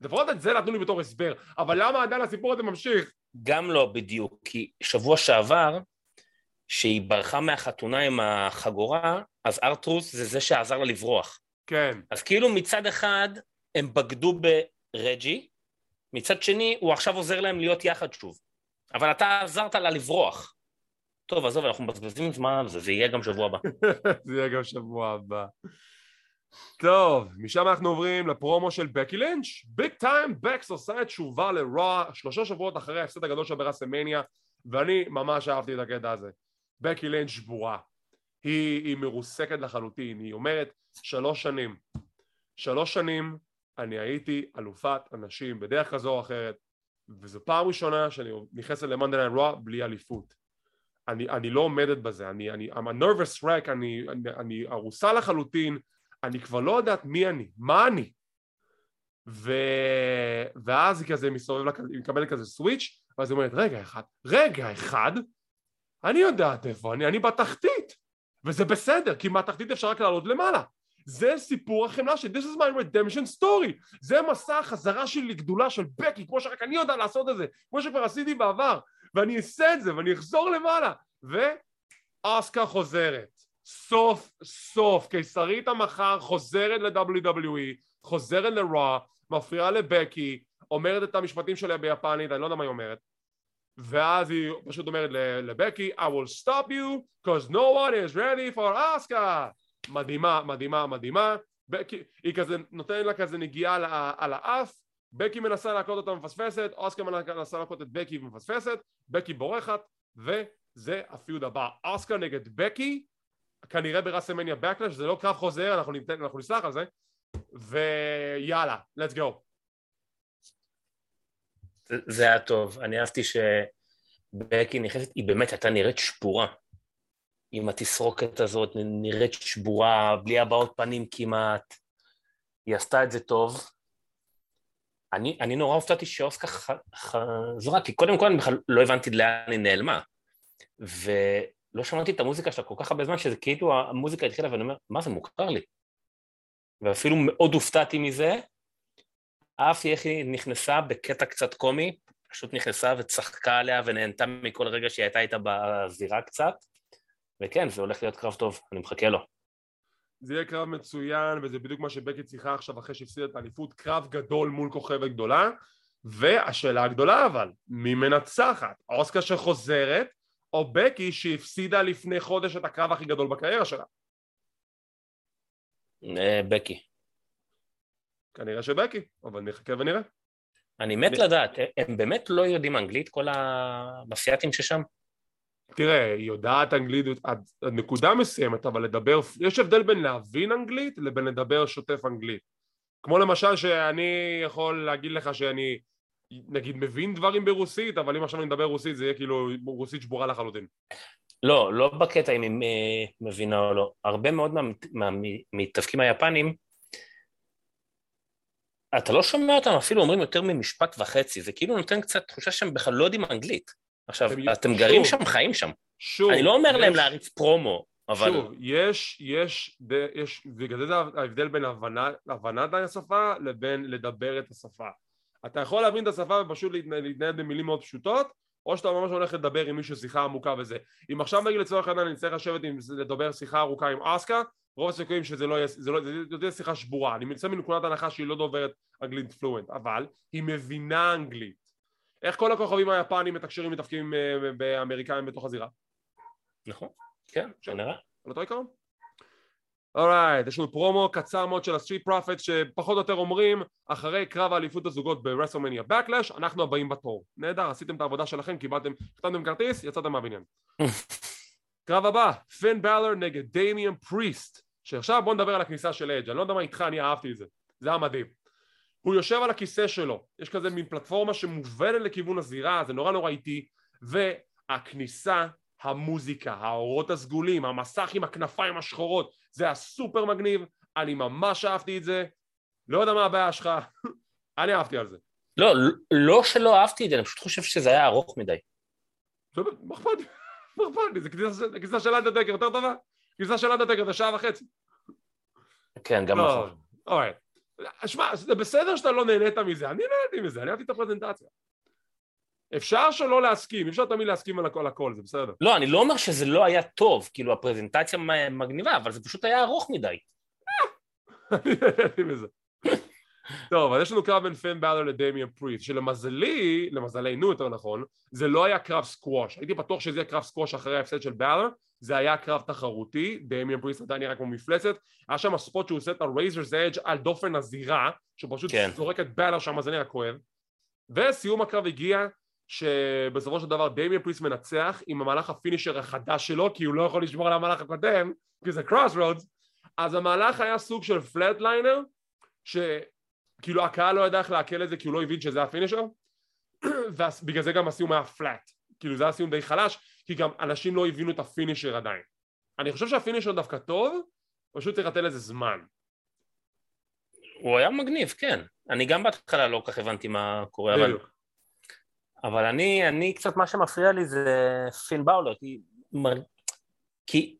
לפחות את זה נתנו לי בתור הסבר אבל למה עדיין הסיפור הזה ממשיך? גם לא בדיוק כי שבוע שעבר שהיא ברחה מהחתונה עם החגורה אז ארתרוס זה זה שעזר לה לברוח כן. אז כאילו מצד אחד הם בגדו ברג'י מצד שני הוא עכשיו עוזר להם להיות יחד שוב. אבל אתה עזרת לה לברוח. טוב עזוב אנחנו מבזבזים זמן על זה זה יהיה גם שבוע הבא. זה יהיה גם שבוע הבא. טוב, משם אנחנו עוברים לפרומו של בקי לינץ' Big Time Becks עושה את תשובה לרוע שלושה שבועות אחרי ההפסד הגדול של ב WrestleMania ואני ממש אהבתי את הקטע הזה. בקי לינץ' שבורה היא, היא מרוסקת לחלוטין. היא אומרת שלוש שנים. שלוש שנים אני הייתי אלופת אנשים בדרך כזו או אחרת וזו פעם ראשונה שאני נכנסת ל Monday Night Raw בלי אליפות. אני, אני לא עומדת בזה, אני, אני, I'm a nervous wreck, אני, אני, אני ארוסה לחלוטין, אני כבר לא יודעת מי אני, מה אני. ו... ואז היא כזה מסתובבת, היא מקבלת כזה סוויץ' ואז היא אומרת רגע אחד, רגע אחד אני יודעת איפה אני, אני בתחתית וזה בסדר, כי מהתחתית אפשר רק לעלות למעלה. זה סיפור החמלה שלי, this is my redemption story. זה מסע החזרה שלי לגדולה של בקי כמו שרק אני יודע לעשות את זה כמו שכבר עשיתי בעבר. ואני אעשה את זה ואני אחזור למעלה. ואסקה חוזרת. סוף סוף. קיסרית המחר חוזרת ל-WWE חוזרת ל-Raw מפריעה לבקי אומרת את המשפטים שלה ביפנית אני לא יודע מה היא אומרת ואז היא פשוט אומרת לבקי I will stop you because no one is ready for Asuka מדהימה מדהימה מדהימה. בקי, היא כזה נותנת לה כזה נגיעה על, על האף. בקי מנסה להכות אותה מפספסת אוסקה מנסה להכות את בקי ומפספסת. בקי בורחת וזה הפיוד הבא. אוסקה נגד בקי כנראה ברסמניה בקלאש זה לא קרב חוזר אנחנו, אנחנו נסלח על זה. ויאללה let's go זה, היה טוב אני אהבתי שבקי נכנסת היא באמת הייתה נראית שבורה עם התסרוקת הזאת נראית שבורה בלי הבעות פנים כמעט היא עשתה את זה טוב אני, אני נורא הופתעתי שאוסקה חזרה, כי קודם כל אני בכלל לא הבנתי לאן היא נעלמה. ולא שמעתי את המוזיקה שלה כל כך הרבה זמן, שזה כאילו המוזיקה התחילה ואני אומר, מה זה מוכר לי? ואפילו מאוד הופתעתי מזה. איך היא נכנסה בקטע קצת קומי, פשוט נכנסה וצחקה עליה ונהנתה מכל רגע שהיא הייתה איתה בזירה קצת. וכן, זה הולך להיות קרב טוב, אני מחכה לו. זה יהיה קרב מצוין וזה בדיוק מה שבקי צריכה עכשיו אחרי שהפסידה את האליפות קרב גדול מול כוכבת גדולה והשאלה הגדולה אבל מי מנצחת אוסקה שחוזרת או בקי שהפסידה לפני חודש את הקרב הכי גדול בקריירה שלה אה, בקי כנראה שבקי אבל נחכה ונראה אני מת לדעת הם באמת לא יודעים אנגלית כל המאפייתים ששם? תראה, היא יודעת אנגלית עד נקודה מסוימת, אבל לדבר, יש הבדל בין להבין אנגלית לבין לדבר שוטף אנגלית. כמו למשל שאני יכול להגיד לך שאני נגיד מבין דברים ברוסית, אבל אם עכשיו אני מדבר רוסית זה יהיה כאילו רוסית שבורה לחלוטין. לא, לא בקטע אם היא מבינה או לא. הרבה מאוד מהמתאבקים היפנים, אתה לא שומע אותם אפילו אומרים יותר ממשפט וחצי, זה כאילו נותן קצת תחושה שהם בכלל לא יודעים אנגלית. עכשיו, הם... אתם שוב, גרים שם, חיים שם. שוב, אני לא אומר יש... להם להריץ פרומו, אבל... שוב, יש, יש, יש, בגלל זה ההבדל בין הבנה, הבנת השפה לבין לדבר את השפה. אתה יכול להבין את השפה ופשוט להתנהל במילים מאוד פשוטות, או שאתה ממש הולך לדבר עם מישהו שיחה עמוקה וזה. אם עכשיו נגיד לצורך העניין אני צריך לשבת עם, לדבר שיחה ארוכה עם אסקה, רוב הסיכויים שזה לא יהיה, זה לא, זה תהיה שיחה שבורה. אני מנסה מנקודת הנחה שהיא לא דוברת אנגלית פלואנט, אבל היא מבינה אנגלית. איך כל הכוכבים היפנים מתקשרים מתפקידים אה, באמריקאים בתוך הזירה? נכון, כן, כנראה. על אותו עיקרון? alright, יש לנו פרומו קצר מאוד של ה Street Profits שפחות או יותר אומרים אחרי קרב האליפות הזוגות ב WrestleMania Backlash אנחנו הבאים בתור. נהדר, עשיתם את העבודה שלכם, קיבלתם, החתמתם כרטיס, יצאתם מהבניין. קרב הבא, פין בלר נגד דמיאן פריסט שעכשיו בוא נדבר על הכניסה של אדג' אני לא יודע מה איתך, אני אהבתי את זה, זה היה מדהים הוא יושב על הכיסא שלו, יש כזה מין פלטפורמה שמובלת לכיוון הזירה, זה נורא נורא איטי, והכניסה, המוזיקה, האורות הסגולים, המסך עם הכנפיים השחורות, זה היה סופר מגניב, אני ממש אהבתי את זה, לא יודע מה הבעיה שלך, אני אהבתי על זה. לא, לא שלא אהבתי את זה, אני פשוט חושב שזה היה ארוך מדי. מה אכפת לי? מה אכפת לי? זה כניסה של אנדרטקר יותר טובה? כניסה של אנדרטקר זה שעה וחצי. כן, גם לא, נכון. אוי. שמע, זה בסדר שאתה לא נהנית מזה, אני נהניתי מזה, אני אהבתי את הפרזנטציה. אפשר שלא להסכים, אפשר תמיד להסכים על הכל הכל, זה בסדר. לא, אני לא אומר שזה לא היה טוב, כאילו הפרזנטציה מגניבה, אבל זה פשוט היה ארוך מדי. אני נהניתי מזה. טוב, אז יש לנו קרב בין פן באלר לדמיאן פריסט, שלמזלי, למזלנו יותר נכון, זה לא היה קרב סקווש. הייתי בטוח שזה יהיה קרב סקווש אחרי ההפסד של באלר, זה היה קרב תחרותי, דמיאן פריסט עדיין נראה כמו מפלצת, היה שם spot שהוא עושה את ה Razor's Edge על דופן הזירה, שהוא פשוט כן. זורק את באלר שם, זה נראה כואב. וסיום הקרב הגיע, שבסופו של דבר דמיאן פריסט מנצח עם המהלך ה finisher החדש שלו, כי הוא לא יכול לשמור על המהלך הקודם, כי זה Cross Rhodes, אז המהלך היה סוג של flatliner, כאילו הקהל לא ידע איך לעכל את זה כי הוא לא הבין שזה ה finisher ובגלל זה גם הסיום היה flat כאילו זה היה סיום די חלש כי גם אנשים לא הבינו את הפינישר עדיין. אני חושב שהפינישר דווקא טוב פשוט צריך לתת לזה זמן. הוא היה מגניב כן. אני גם בהתחלה לא כל כך הבנתי מה קורה אבל... אבל אני, אני קצת מה שמפריע לי זה פין באולר כי, כי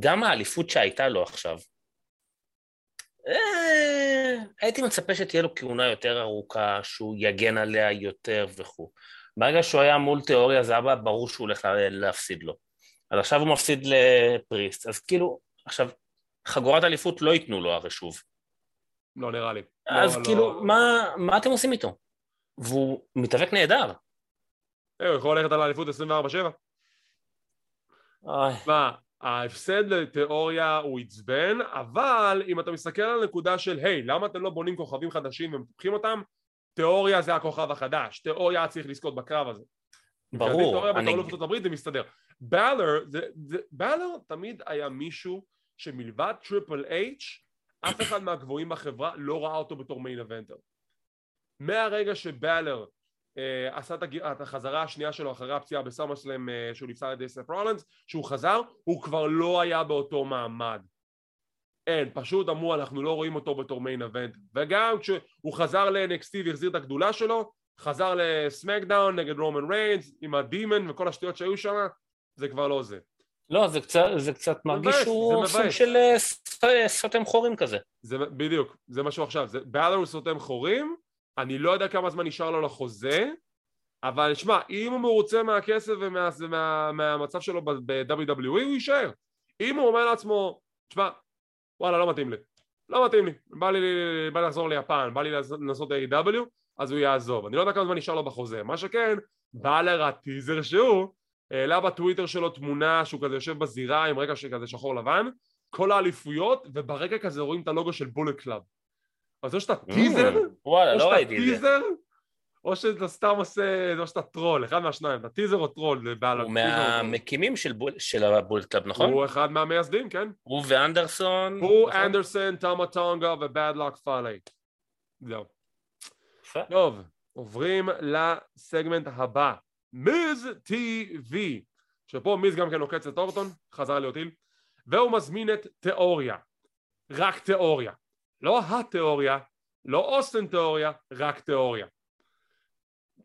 גם האליפות שהייתה לו עכשיו אה, הייתי מצפה שתהיה לו כהונה יותר ארוכה, שהוא יגן עליה יותר וכו'. ברגע שהוא היה מול תיאוריה היה ברור שהוא הולך להפסיד לו. אז עכשיו הוא מפסיד לפריסט, אז כאילו, עכשיו, חגורת אליפות לא ייתנו לו הרי שוב. לא נראה לי. אז לא, כאילו, לא... מה, מה אתם עושים איתו? והוא מתאבק נהדר. הוא יכול ללכת על האליפות 24-7. מה, ההפסד לתיאוריה הוא עצבן, אבל אם אתה מסתכל על הנקודה של היי, למה אתם לא בונים כוכבים חדשים ומפתחים אותם? תיאוריה זה הכוכב החדש, תיאוריה צריך לזכות בקרב הזה. ברור. תיאוריה אני... באליפות ארצות הברית זה מסתדר. באלר, זה, זה, באלר תמיד היה מישהו שמלבד טריפל אייץ', אף אחד מהגבוהים בחברה לא ראה אותו בתור main eventer. מהרגע שבאלר אה, עשה את החזרה השנייה שלו אחרי הפציעה ב SummerSlam אה, שהוא נפסל על ידי סת' רולינס שהוא חזר הוא כבר לא היה באותו מעמד אין, פשוט אמרו אנחנו לא רואים אותו בתור מיין אבנט וגם כשהוא חזר ל-NXT והחזיר את הגדולה שלו חזר לסמקדאון נגד רומן ריינס עם הדימן וכל השטויות שהיו שם זה כבר לא זה לא, זה קצת, זה קצת מרגיש שהוא סוג של אה, סותם חורים כזה. זה, בדיוק, זה משהו עכשיו. באלר הוא סותם חורים, אני לא יודע כמה זמן נשאר לו לחוזה, אבל שמע, אם הוא מרוצה מהכסף ומהמצב ומה, מה, שלו ב-WWE הוא יישאר. אם הוא אומר לעצמו, שמע, וואלה לא מתאים לי, לא מתאים לי, בא לי, בא לי לחזור ליפן, בא לי לנסות AEW, אז הוא יעזוב. אני לא יודע כמה זמן נשאר לו בחוזה. מה שכן, באלר הטיזר שהוא, העלה בטוויטר שלו תמונה שהוא כזה יושב בזירה עם רקע שכזה שחור לבן, כל האליפויות, וברקע כזה רואים את הלוגו של Bullet Club. אז או שאתה טיזר, וואלה, לא את זה. טיזר, או שאתה סתם עושה, או שאתה טרול, אחד מהשניים, אתה טיזר או טרול. הוא מהמקימים של Club, נכון? הוא אחד מהמייסדים, כן. הוא ואנדרסון. הוא, נכון? אנדרסון, טאמה טונגה ובאד לוק פאלי. זהו. טוב, עוברים לסגמנט הבא. Miz TV, שפה מיז גם כן עוקץ את אורטון, חזר להיות heel, והוא מזמין את תיאוריה. רק תיאוריה. לא התיאוריה, לא אוסטן תיאוריה, רק תיאוריה.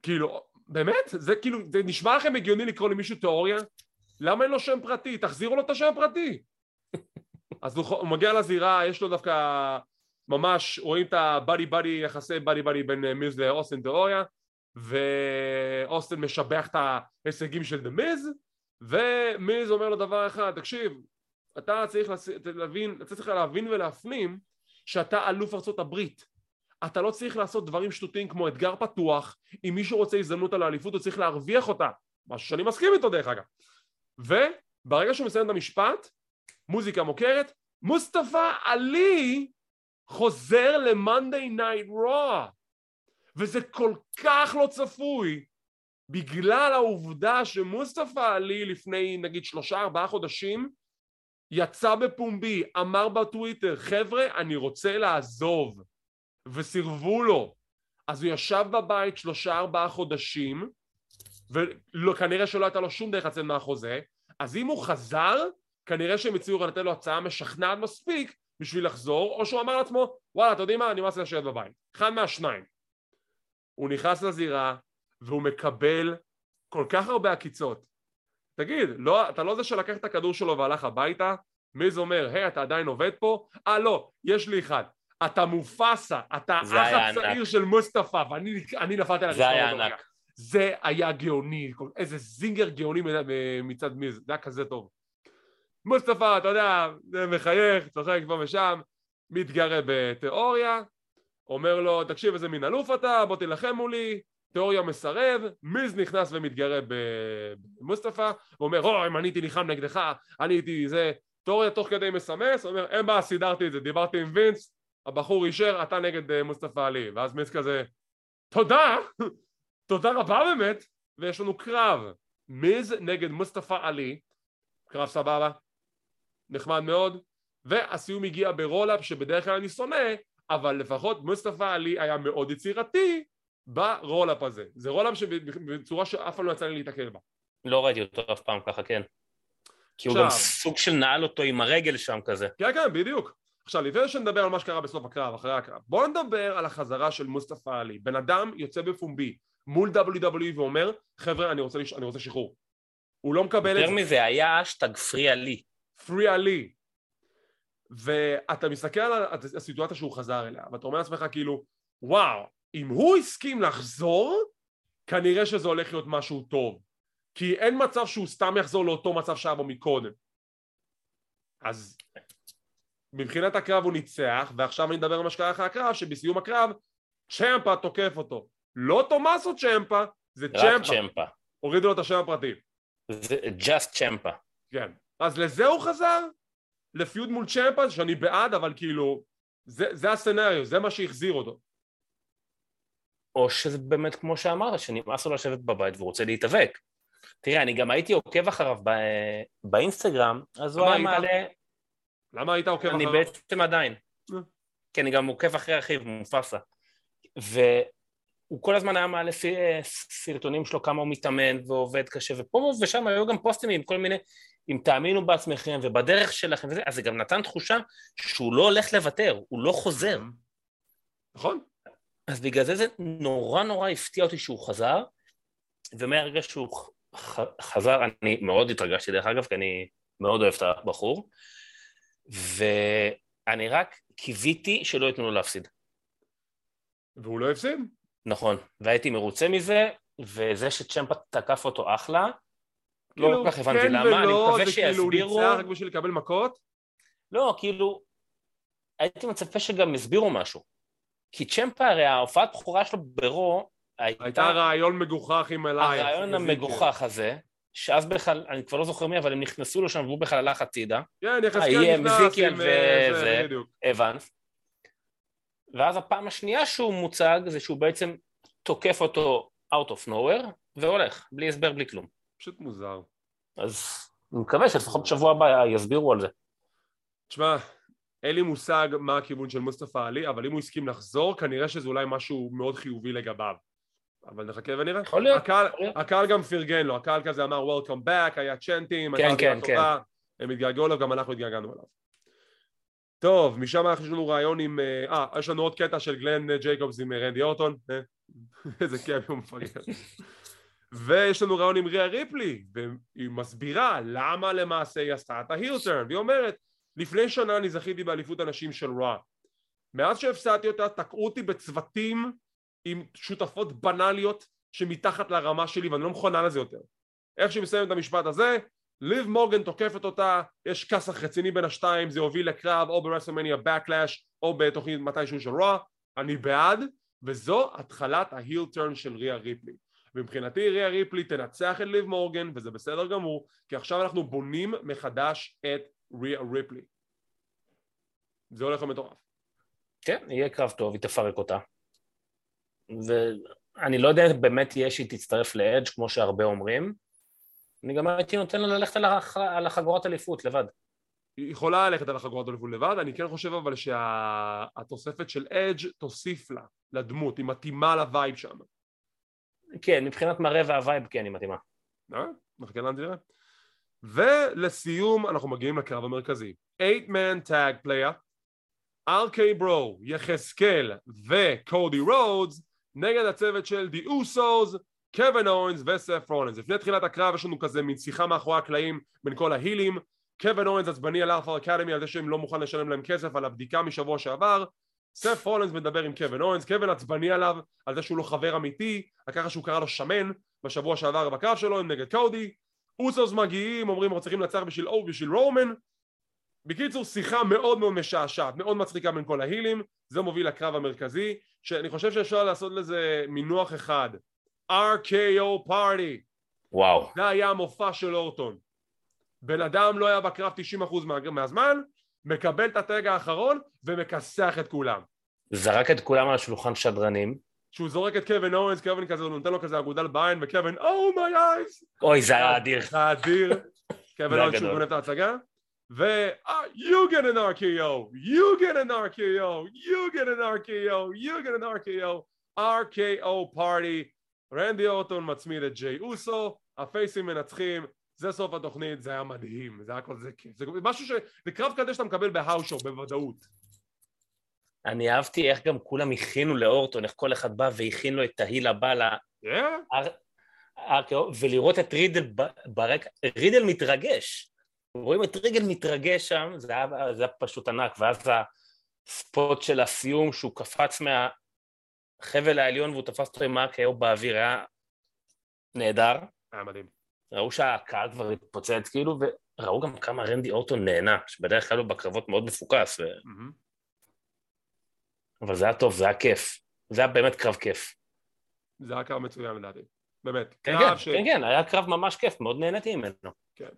כאילו, באמת? זה כאילו, זה נשמע לכם הגיוני לקרוא למישהו תיאוריה? למה אין לו שם פרטי? תחזירו לו את השם הפרטי. אז הוא, הוא מגיע לזירה, יש לו דווקא ממש, רואים את הבאדי באדי, יחסי באדי באדי בין אה, מיז לאוסטן תיאוריה, ואוסטן משבח את ההישגים של דה מיז, ומיז אומר לו דבר אחד, תקשיב, אתה צריך להבין, אתה צריך להבין ולהפנים שאתה אלוף ארצות הברית. אתה לא צריך לעשות דברים שטותיים כמו אתגר פתוח אם מישהו רוצה הזדמנות על האליפות הוא צריך להרוויח אותה. משהו שאני מסכים איתו דרך אגב. וברגע שהוא מסיים את המשפט מוזיקה מוכרת מוסטפא עלי חוזר ל Monday Night Raw וזה כל כך לא צפוי בגלל העובדה שמוסטפא עלי לפני נגיד שלושה ארבעה חודשים יצא בפומבי, אמר בטוויטר, חבר'ה, אני רוצה לעזוב, וסירבו לו. אז הוא ישב בבית שלושה ארבעה חודשים, וכנראה שלא הייתה לו שום דרך לצאת מהחוזה, אז אם הוא חזר, כנראה שהם הציעו לתת לו הצעה משכנעת מספיק בשביל לחזור, או שהוא אמר לעצמו, וואלה, אתה יודעים מה, נמאס לי לשבת בבית. אחד מהשניים. הוא נכנס לזירה, והוא מקבל כל כך הרבה עקיצות. תגיד, לא, אתה לא זה שלקח את הכדור שלו והלך הביתה? מיז אומר, היי, אתה עדיין עובד פה? אה, לא, יש לי אחד. אתה מופסה, אתה אח הצעיר של מוסטפא, ואני נפלתי על זה היה ענק. זה היה גאוני, איזה זינגר גאוני מצד מיז, זה היה כזה טוב. מוסטפא, אתה יודע, מחייך, צוחק פה ושם, מתגרה בתיאוריה, אומר לו, תקשיב איזה מין אלוף אתה, בוא תילחם מולי, תיאוריה מסרב, מיז נכנס ומתגרה במוסטפא, ואומר, או, אם אני הייתי נלחם נגדך, אני הייתי זה, תיאוריה תוך כדי מסמס, אומר, אין בעיה, סידרתי את זה, דיברתי עם וינס, הבחור אישר, אתה נגד אה, מוסטפא עלי, ואז מיז כזה, תודה, תודה רבה באמת, ויש לנו קרב, מיז נגד מוסטפא עלי, קרב סבבה, נחמד מאוד, והסיום הגיע ב roll-up שבדרך כלל אני שונא, אבל לפחות מוסטפא עלי היה מאוד יצירתי ב roll-up הזה. זה roll-up שבצורה שאף פעם לא יצא לי להתקל בה. לא ראיתי אותו אף פעם ככה, כן. כי הוא גם סוג של נעל אותו עם הרגל שם כזה. כן, כן, בדיוק. עכשיו, לפני שנדבר על מה שקרה בסוף הקרב, אחרי הקרב, בואו נדבר על החזרה של מוסטפא עלי. בן אדם יוצא בפומבי מול WWE ואומר, חבר'ה, אני רוצה, לש... אני רוצה שחרור. הוא לא מקבל את זה. יותר מזה, היה האשטג Free עלי. Free עלי. ואתה מסתכל על הסיטואציה שהוא חזר אליה, ואתה אומר לעצמך כאילו, וואו, אם הוא הסכים לחזור, כנראה שזה הולך להיות משהו טוב. כי אין מצב שהוא סתם יחזור לאותו מצב שהיה בו מקודם. אז מבחינת הקרב הוא ניצח, ועכשיו אני אדבר על מה שקרה אחרי הקרב, שבסיום הקרב צ'מפה תוקף אותו. לא תומאסו צ'מפה, זה צ'מפה. רק צ'מפה. הורידו לו את השם הפרטי. זה just צ'מפה. כן. אז לזה הוא חזר? לפיוד מול צ'מפה, שאני בעד, אבל כאילו, זה, זה הסצנריו, זה מה שהחזיר אותו. או שזה באמת כמו שאמרת, שנמאס לו לשבת בבית והוא רוצה להתאבק. תראה, אני גם הייתי עוקב אחריו ב... באינסטגרם, אז הוא היה היית? מעלה... למה היית עוקב אני אחריו? אני בעצם עדיין. אה. כי אני גם עוקב אחרי אחיו, מופסה. והוא כל הזמן היה מעלה סרטונים שלו כמה הוא מתאמן ועובד קשה, ופה ושם היו גם פוסטים עם כל מיני, אם תאמינו בעצמכם ובדרך שלכם וזה, אז זה גם נתן תחושה שהוא לא הולך לוותר, הוא לא חוזר. נכון. אז בגלל זה זה נורא נורא הפתיע אותי שהוא חזר, ומהרגע שהוא חזר, אני מאוד התרגשתי דרך אגב, כי אני מאוד אוהב את הבחור, ואני רק קיוויתי שלא ייתנו לו להפסיד. והוא לא הפסיד. נכון, והייתי מרוצה מזה, וזה שצ'מפה תקף אותו אחלה, לא כאילו, כל כך הבנתי כן למה, אני מקווה שיסבירו... כאילו הוא ניצח רק בשביל לקבל מכות? לא, כאילו, הייתי מצפה שגם יסבירו משהו. כי צ'מפה הרי ההופעת בכורה שלו ברו הייתה... הייתה רעיון מגוחך עם אלייך. הרעיון המגוחך הזה, שאז בכלל, אני כבר לא זוכר מי, אבל הם נכנסו לו שם והוא בכלל הלך הצידה. כן, יחזקאל נכנס עם אה, וזה, אבנס. ואז הפעם השנייה שהוא מוצג זה שהוא בעצם תוקף אותו out of nowhere והולך, בלי הסבר, בלי כלום. פשוט מוזר. אז אני מקווה שלפחות בשבוע הבא יסבירו על זה. תשמע, אין לי מושג מה הכיוון של מוסטפא עלי, אבל אם הוא הסכים לחזור, כנראה שזה אולי משהו מאוד חיובי לגביו. אבל נחכה ונראה. יכול להיות. הקהל, הקהל גם פרגן לו, הקהל כזה אמר Welcome back, היה צ'נטים, כן, כן, כן. הם התגעגעו אליו, גם אנחנו התגעגענו אליו. טוב, משם יש לנו רעיון עם... אה, אה, יש לנו עוד קטע של גלן ג'ייקובס עם רנדי אורטון. אה, איזה כיף הוא מפגר. ויש לנו רעיון עם ריאה ריפלי, והיא מסבירה למה למעשה היא עשתה את ההילטרן, והיא אומרת, לפני שנה אני זכיתי באליפות הנשים של רע. מאז שהפסדתי אותה תקעו אותי בצוותים עם שותפות בנאליות שמתחת לרמה שלי ואני לא מכונה לזה יותר. איך שהיא מסיימת את המשפט הזה, ליב מורגן תוקפת אותה, יש כסח רציני בין השתיים, זה הוביל לקרב או ברסלמניה בקלאש או בתוכנית מתישהו של רוע, אני בעד, וזו התחלת ההיל טרן של ריה ריפלי. ומבחינתי ריה ריפלי תנצח את ליב מורגן וזה בסדר גמור, כי עכשיו אנחנו בונים מחדש את ריה ריפלי. זה הולך למטורף. כן, יהיה קרב טוב, היא תפרק אותה. ואני לא יודע באמת יהיה שהיא תצטרף לאדג' כמו שהרבה אומרים. אני גם הייתי נותן לה ללכת על, הח... על החגורת אליפות לבד. היא יכולה ללכת על החגורת אליפות לבד, אני כן חושב אבל שהתוספת של אדג' תוסיף לה, לדמות, היא מתאימה ל vibe שם. כן, מבחינת מראה וה vibe כן, היא מתאימה. אה? נחכה לאן זה ולסיום אנחנו מגיעים לקרב המרכזי. 8-man tag player, RK-Bro, יחזקאל וקודי רודס נגד הצוות של The Usos, קווין אוונס וסת' רולינס. לפני תחילת הקרב יש לנו כזה מין שיחה מאחורי הקלעים בין כל ההילים. קווין אוונס עצבני על Alpha Academy על זה שהם לא מוכן לשלם להם כסף על הבדיקה משבוע שעבר. סת' רולינס מדבר עם קווין אוונס, קווין עצבני עליו על זה שהוא לא חבר אמיתי, על ככה שהוא קרא לו שמן בשבוע שעבר בקרב שלו הם נגד קודי. אוסוס מגיעים, אומרים אנחנו צריכים לנצח בשביל אור בשביל רומן. בקיצור שיחה מאוד מאוד משעשעת, מאוד מצחיקה בין כל ההילים, זה מוביל לקרב המרכזי, שאני חושב שאפשר לעשות לזה מינוח אחד, RKO party. וואו. זה היה המופע של אורטון. בן אדם לא היה בקרב 90% מה, מהזמן, מקבל את הטג האחרון ומכסח את כולם. זרק את כולם על השולחן שדרנים. שהוא זורק את קווין אורנס, קווין כזה, הוא נותן לו כזה אגודל בעין, וקווין, Oh my eyes! אוי, זה היה אדיר. זה היה אדיר. קווין אורנס שהוא גונב את ההצגה. ו... you get an RKO, you get an RKO, you get an RKO, you get an RKO, RKO party, רנדי אורטון מצמיד את ג'יי אוסו, הפייסים מנצחים, זה סוף התוכנית, זה היה מדהים, זה היה כל זה כיף, זה משהו ש... זה קרב כזה שאתה מקבל בהאושו בוודאות. אני אהבתי איך גם כולם הכינו לאורטון, איך כל אחד בא והכין לו את ההיל הבא ל... ולראות את רידל ברקע, רידל מתרגש. רואים את ריגל מתרגש שם, זה היה, זה היה פשוט ענק, ואז הספוט של הסיום שהוא קפץ מהחבל העליון והוא תפס אותו עם האקר באוויר, היה נהדר. היה מדהים. ראו שהקהל כבר התפוצץ כאילו, וראו גם כמה רנדי אורטון נהנה, שבדרך כלל הוא בקרבות מאוד מפוקס. ו... Mm-hmm. אבל זה היה טוב, זה היה כיף. זה היה באמת קרב כיף. זה היה קרב מצוין לדעתי, באמת. כן, כן, ש... כן, כן, היה קרב ממש כיף, מאוד נהניתי ממנו. כן.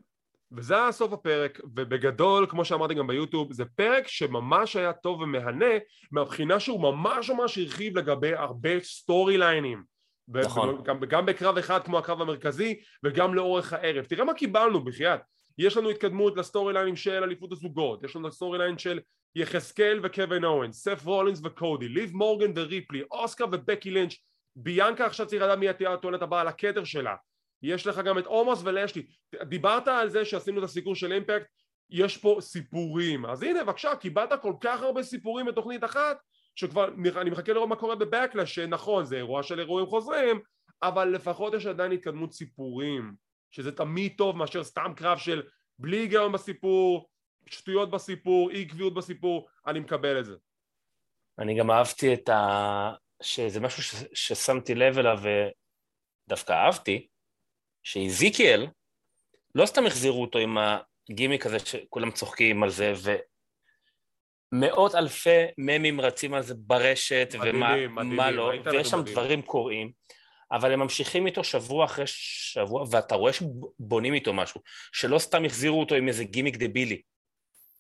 וזה היה סוף הפרק, ובגדול, כמו שאמרתי גם ביוטיוב, זה פרק שממש היה טוב ומהנה, מהבחינה שהוא ממש ממש הרחיב לגבי הרבה סטורי ליינים. נכון. גם, גם בקרב אחד כמו הקרב המרכזי, וגם לאורך הערב. תראה מה קיבלנו בחייאת. יש לנו התקדמות לסטורי ליינים של אליפות הזוגות, יש לנו storyline של יחזקאל וקווין אורנס, סף רולינס וקודי, ליב מורגן וריפלי, אוסקר ובקי לינץ', ביאנקה עכשיו צריך לדעת מי תהיה הטוענת הבאה על הכתר שלה. יש לך גם את עומוס ולשלי דיברת על זה שעשינו את הסיקור של אימפקט יש פה סיפורים אז הנה בבקשה קיבלת כל כך הרבה סיפורים בתוכנית אחת שכבר אני מחכה לראות מה קורה בבקלאש שנכון זה אירוע של אירועים חוזרים אבל לפחות יש עדיין התקדמות סיפורים שזה תמיד טוב מאשר סתם קרב של בלי היגיון בסיפור שטויות בסיפור אי קביעות בסיפור אני מקבל את זה אני גם אהבתי את ה... שזה משהו ש... ששמתי לב אליו ודווקא אהבתי שאיזיקיאל, לא סתם החזירו אותו עם הגימיק הזה שכולם צוחקים על זה, ומאות אלפי ממים רצים על זה ברשת, מדהים, ומה מדהים, לא, ויש שם מדהים. דברים קורים, אבל הם ממשיכים איתו שבוע אחרי שבוע, ואתה רואה שבונים איתו משהו, שלא סתם החזירו אותו עם איזה גימיק דבילי.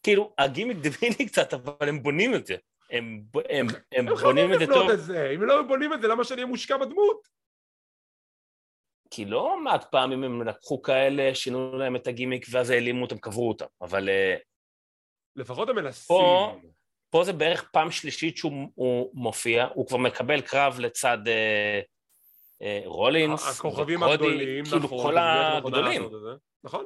כאילו, הגימיק דבילי קצת, אבל הם בונים את זה. הם, הם, הם, הם בונים את זה טוב. את זה. אם לא בונים את זה, למה שאני אהיה מושקע בדמות? כי לא מעט פעמים הם לקחו כאלה, שינו להם את הגימיק ואז העלימו אותם, קברו אותם, אבל... אה, לפחות הם מנסים. פה, פה זה בערך פעם שלישית שהוא מופיע, הוא כבר מקבל קרב לצד אה, אה, רולינס, הכוכבים וקודי, הגדולים, כאילו נכון, כל הגדולים. נכון.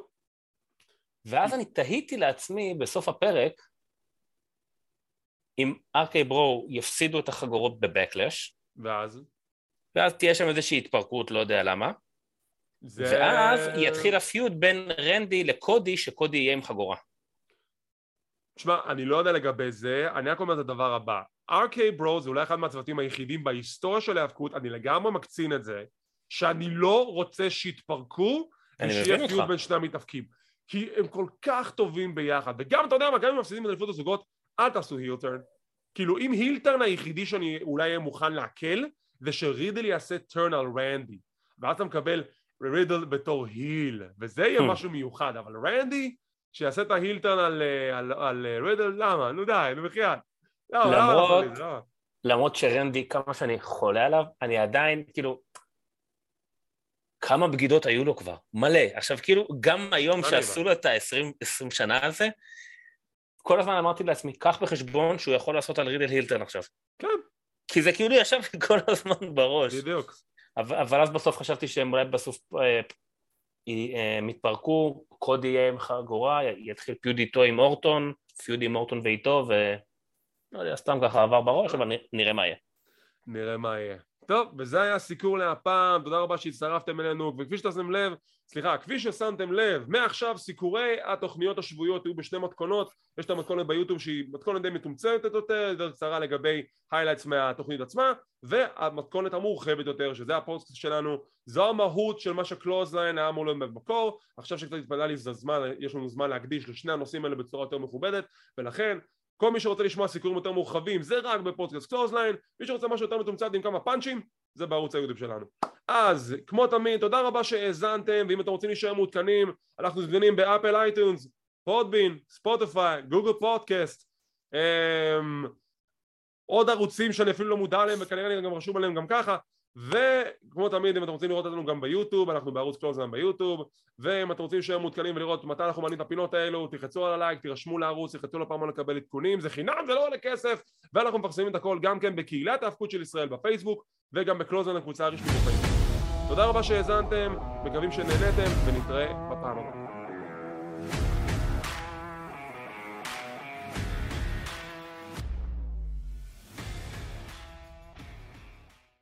ואז אני תהיתי לעצמי בסוף הפרק, אם ארקי ברו יפסידו את החגורות בבקלאש, ואז? ואז תהיה שם איזושהי התפרקות, לא יודע למה, זה... ואז יתחיל הפיוד בין רנדי לקודי, שקודי יהיה עם חגורה. תשמע, אני לא יודע לגבי זה, אני רק אומר את הדבר הבא. RK ברו זה אולי אחד מהצוותים היחידים בהיסטוריה של ההאבקות, אני לגמרי מקצין את זה, שאני לא רוצה שיתפרקו ושיהיה פיוד בין שני המתאפקים. כי הם כל כך טובים ביחד, וגם אתה יודע מה, גם אם מפסידים את אליפות הזוגות, אל תעשו הילטרן. כאילו אם הילטרן היחידי שאני אולי אהיה מוכן לעכל, זה שרידל יעשה טרן על רנדי, ואז אתה מקבל רידל בתור היל, וזה יהיה hmm. משהו מיוחד, אבל רנדי, שיעשה את ההילטון על, על, על רידל, למה? נו די, נו בחייאת. למרות, למרות שרנדי, כמה שאני חולה עליו, אני עדיין, כאילו, כמה בגידות היו לו כבר? מלא. עכשיו, כאילו, גם היום שעשו לו את ה-20 שנה הזה, כל הזמן אמרתי לעצמי, קח בחשבון שהוא יכול לעשות על רידל הילטון עכשיו. כן. כי זה כאילו ישב לי כל הזמן בראש. בדיוק. אבל, אבל אז בסוף חשבתי שהם אולי בסוף אה, הם יתפרקו, קודי יהיה עם חגורה, יתחיל feud איתו עם אורטון, feud עם אורטון ואיתו, ולא יודע, סתם ככה עבר בראש, אבל נראה מה יהיה. נראה מה יהיה. טוב, וזה היה סיקור להפעם, תודה רבה שהצטרפתם אלינו, וכפי ששמתם לב, סליחה, כפי ששמתם לב, מעכשיו סיקורי התוכניות השבועיות יהיו בשני מתכונות, יש את המתכונת ביוטיוב שהיא מתכונת די מתומצתת יותר, יותר קצרה לגבי highlights מהתוכנית עצמה, והמתכונת המורחבת יותר, שזה הפודקאסט שלנו, זו המהות של מה שקלוזליין היה אמור להיות במקור, עכשיו שקצת התפנה לי זמן, יש לנו זמן להקדיש לשני הנושאים האלה בצורה יותר מכובדת, ולכן כל מי שרוצה לשמוע סיקורים יותר מורחבים זה רק בפודקאסט קלוזליין מי שרוצה משהו יותר מתומצת עם כמה פאנצ'ים זה בערוץ היוטיוב שלנו. אז כמו תמיד תודה רבה שהאזנתם ואם אתם רוצים להישאר מעודכנים אנחנו זמינים ב Apple iTunes Podbean, ספוטיפיי, Google Podcast אמ, עוד ערוצים שאני אפילו לא מודע עליהם וכנראה אני גם רשום עליהם גם ככה וכמו תמיד אם אתם רוצים לראות אותנו גם ביוטיוב אנחנו בערוץ קלוזליין ביוטיוב ואם אתם רוצים להישאר מעודכנים ולראות מתי אנחנו מעלים את הפינות האלו תלחצו על הלייק, תירשמו לערוץ, תלחצו לפעמון לקבל עדכונים זה חינם, זה לא עולה כסף ואנחנו מפרסמים את הכל גם כן בקהילת ההיאבקות של ישראל בפייסבוק וגם בקלוזליין הקבוצה הרשמית בפייסבוק. תודה רבה שהאזנתם, מקווים שנהנתם ונתראה בפעם הבאה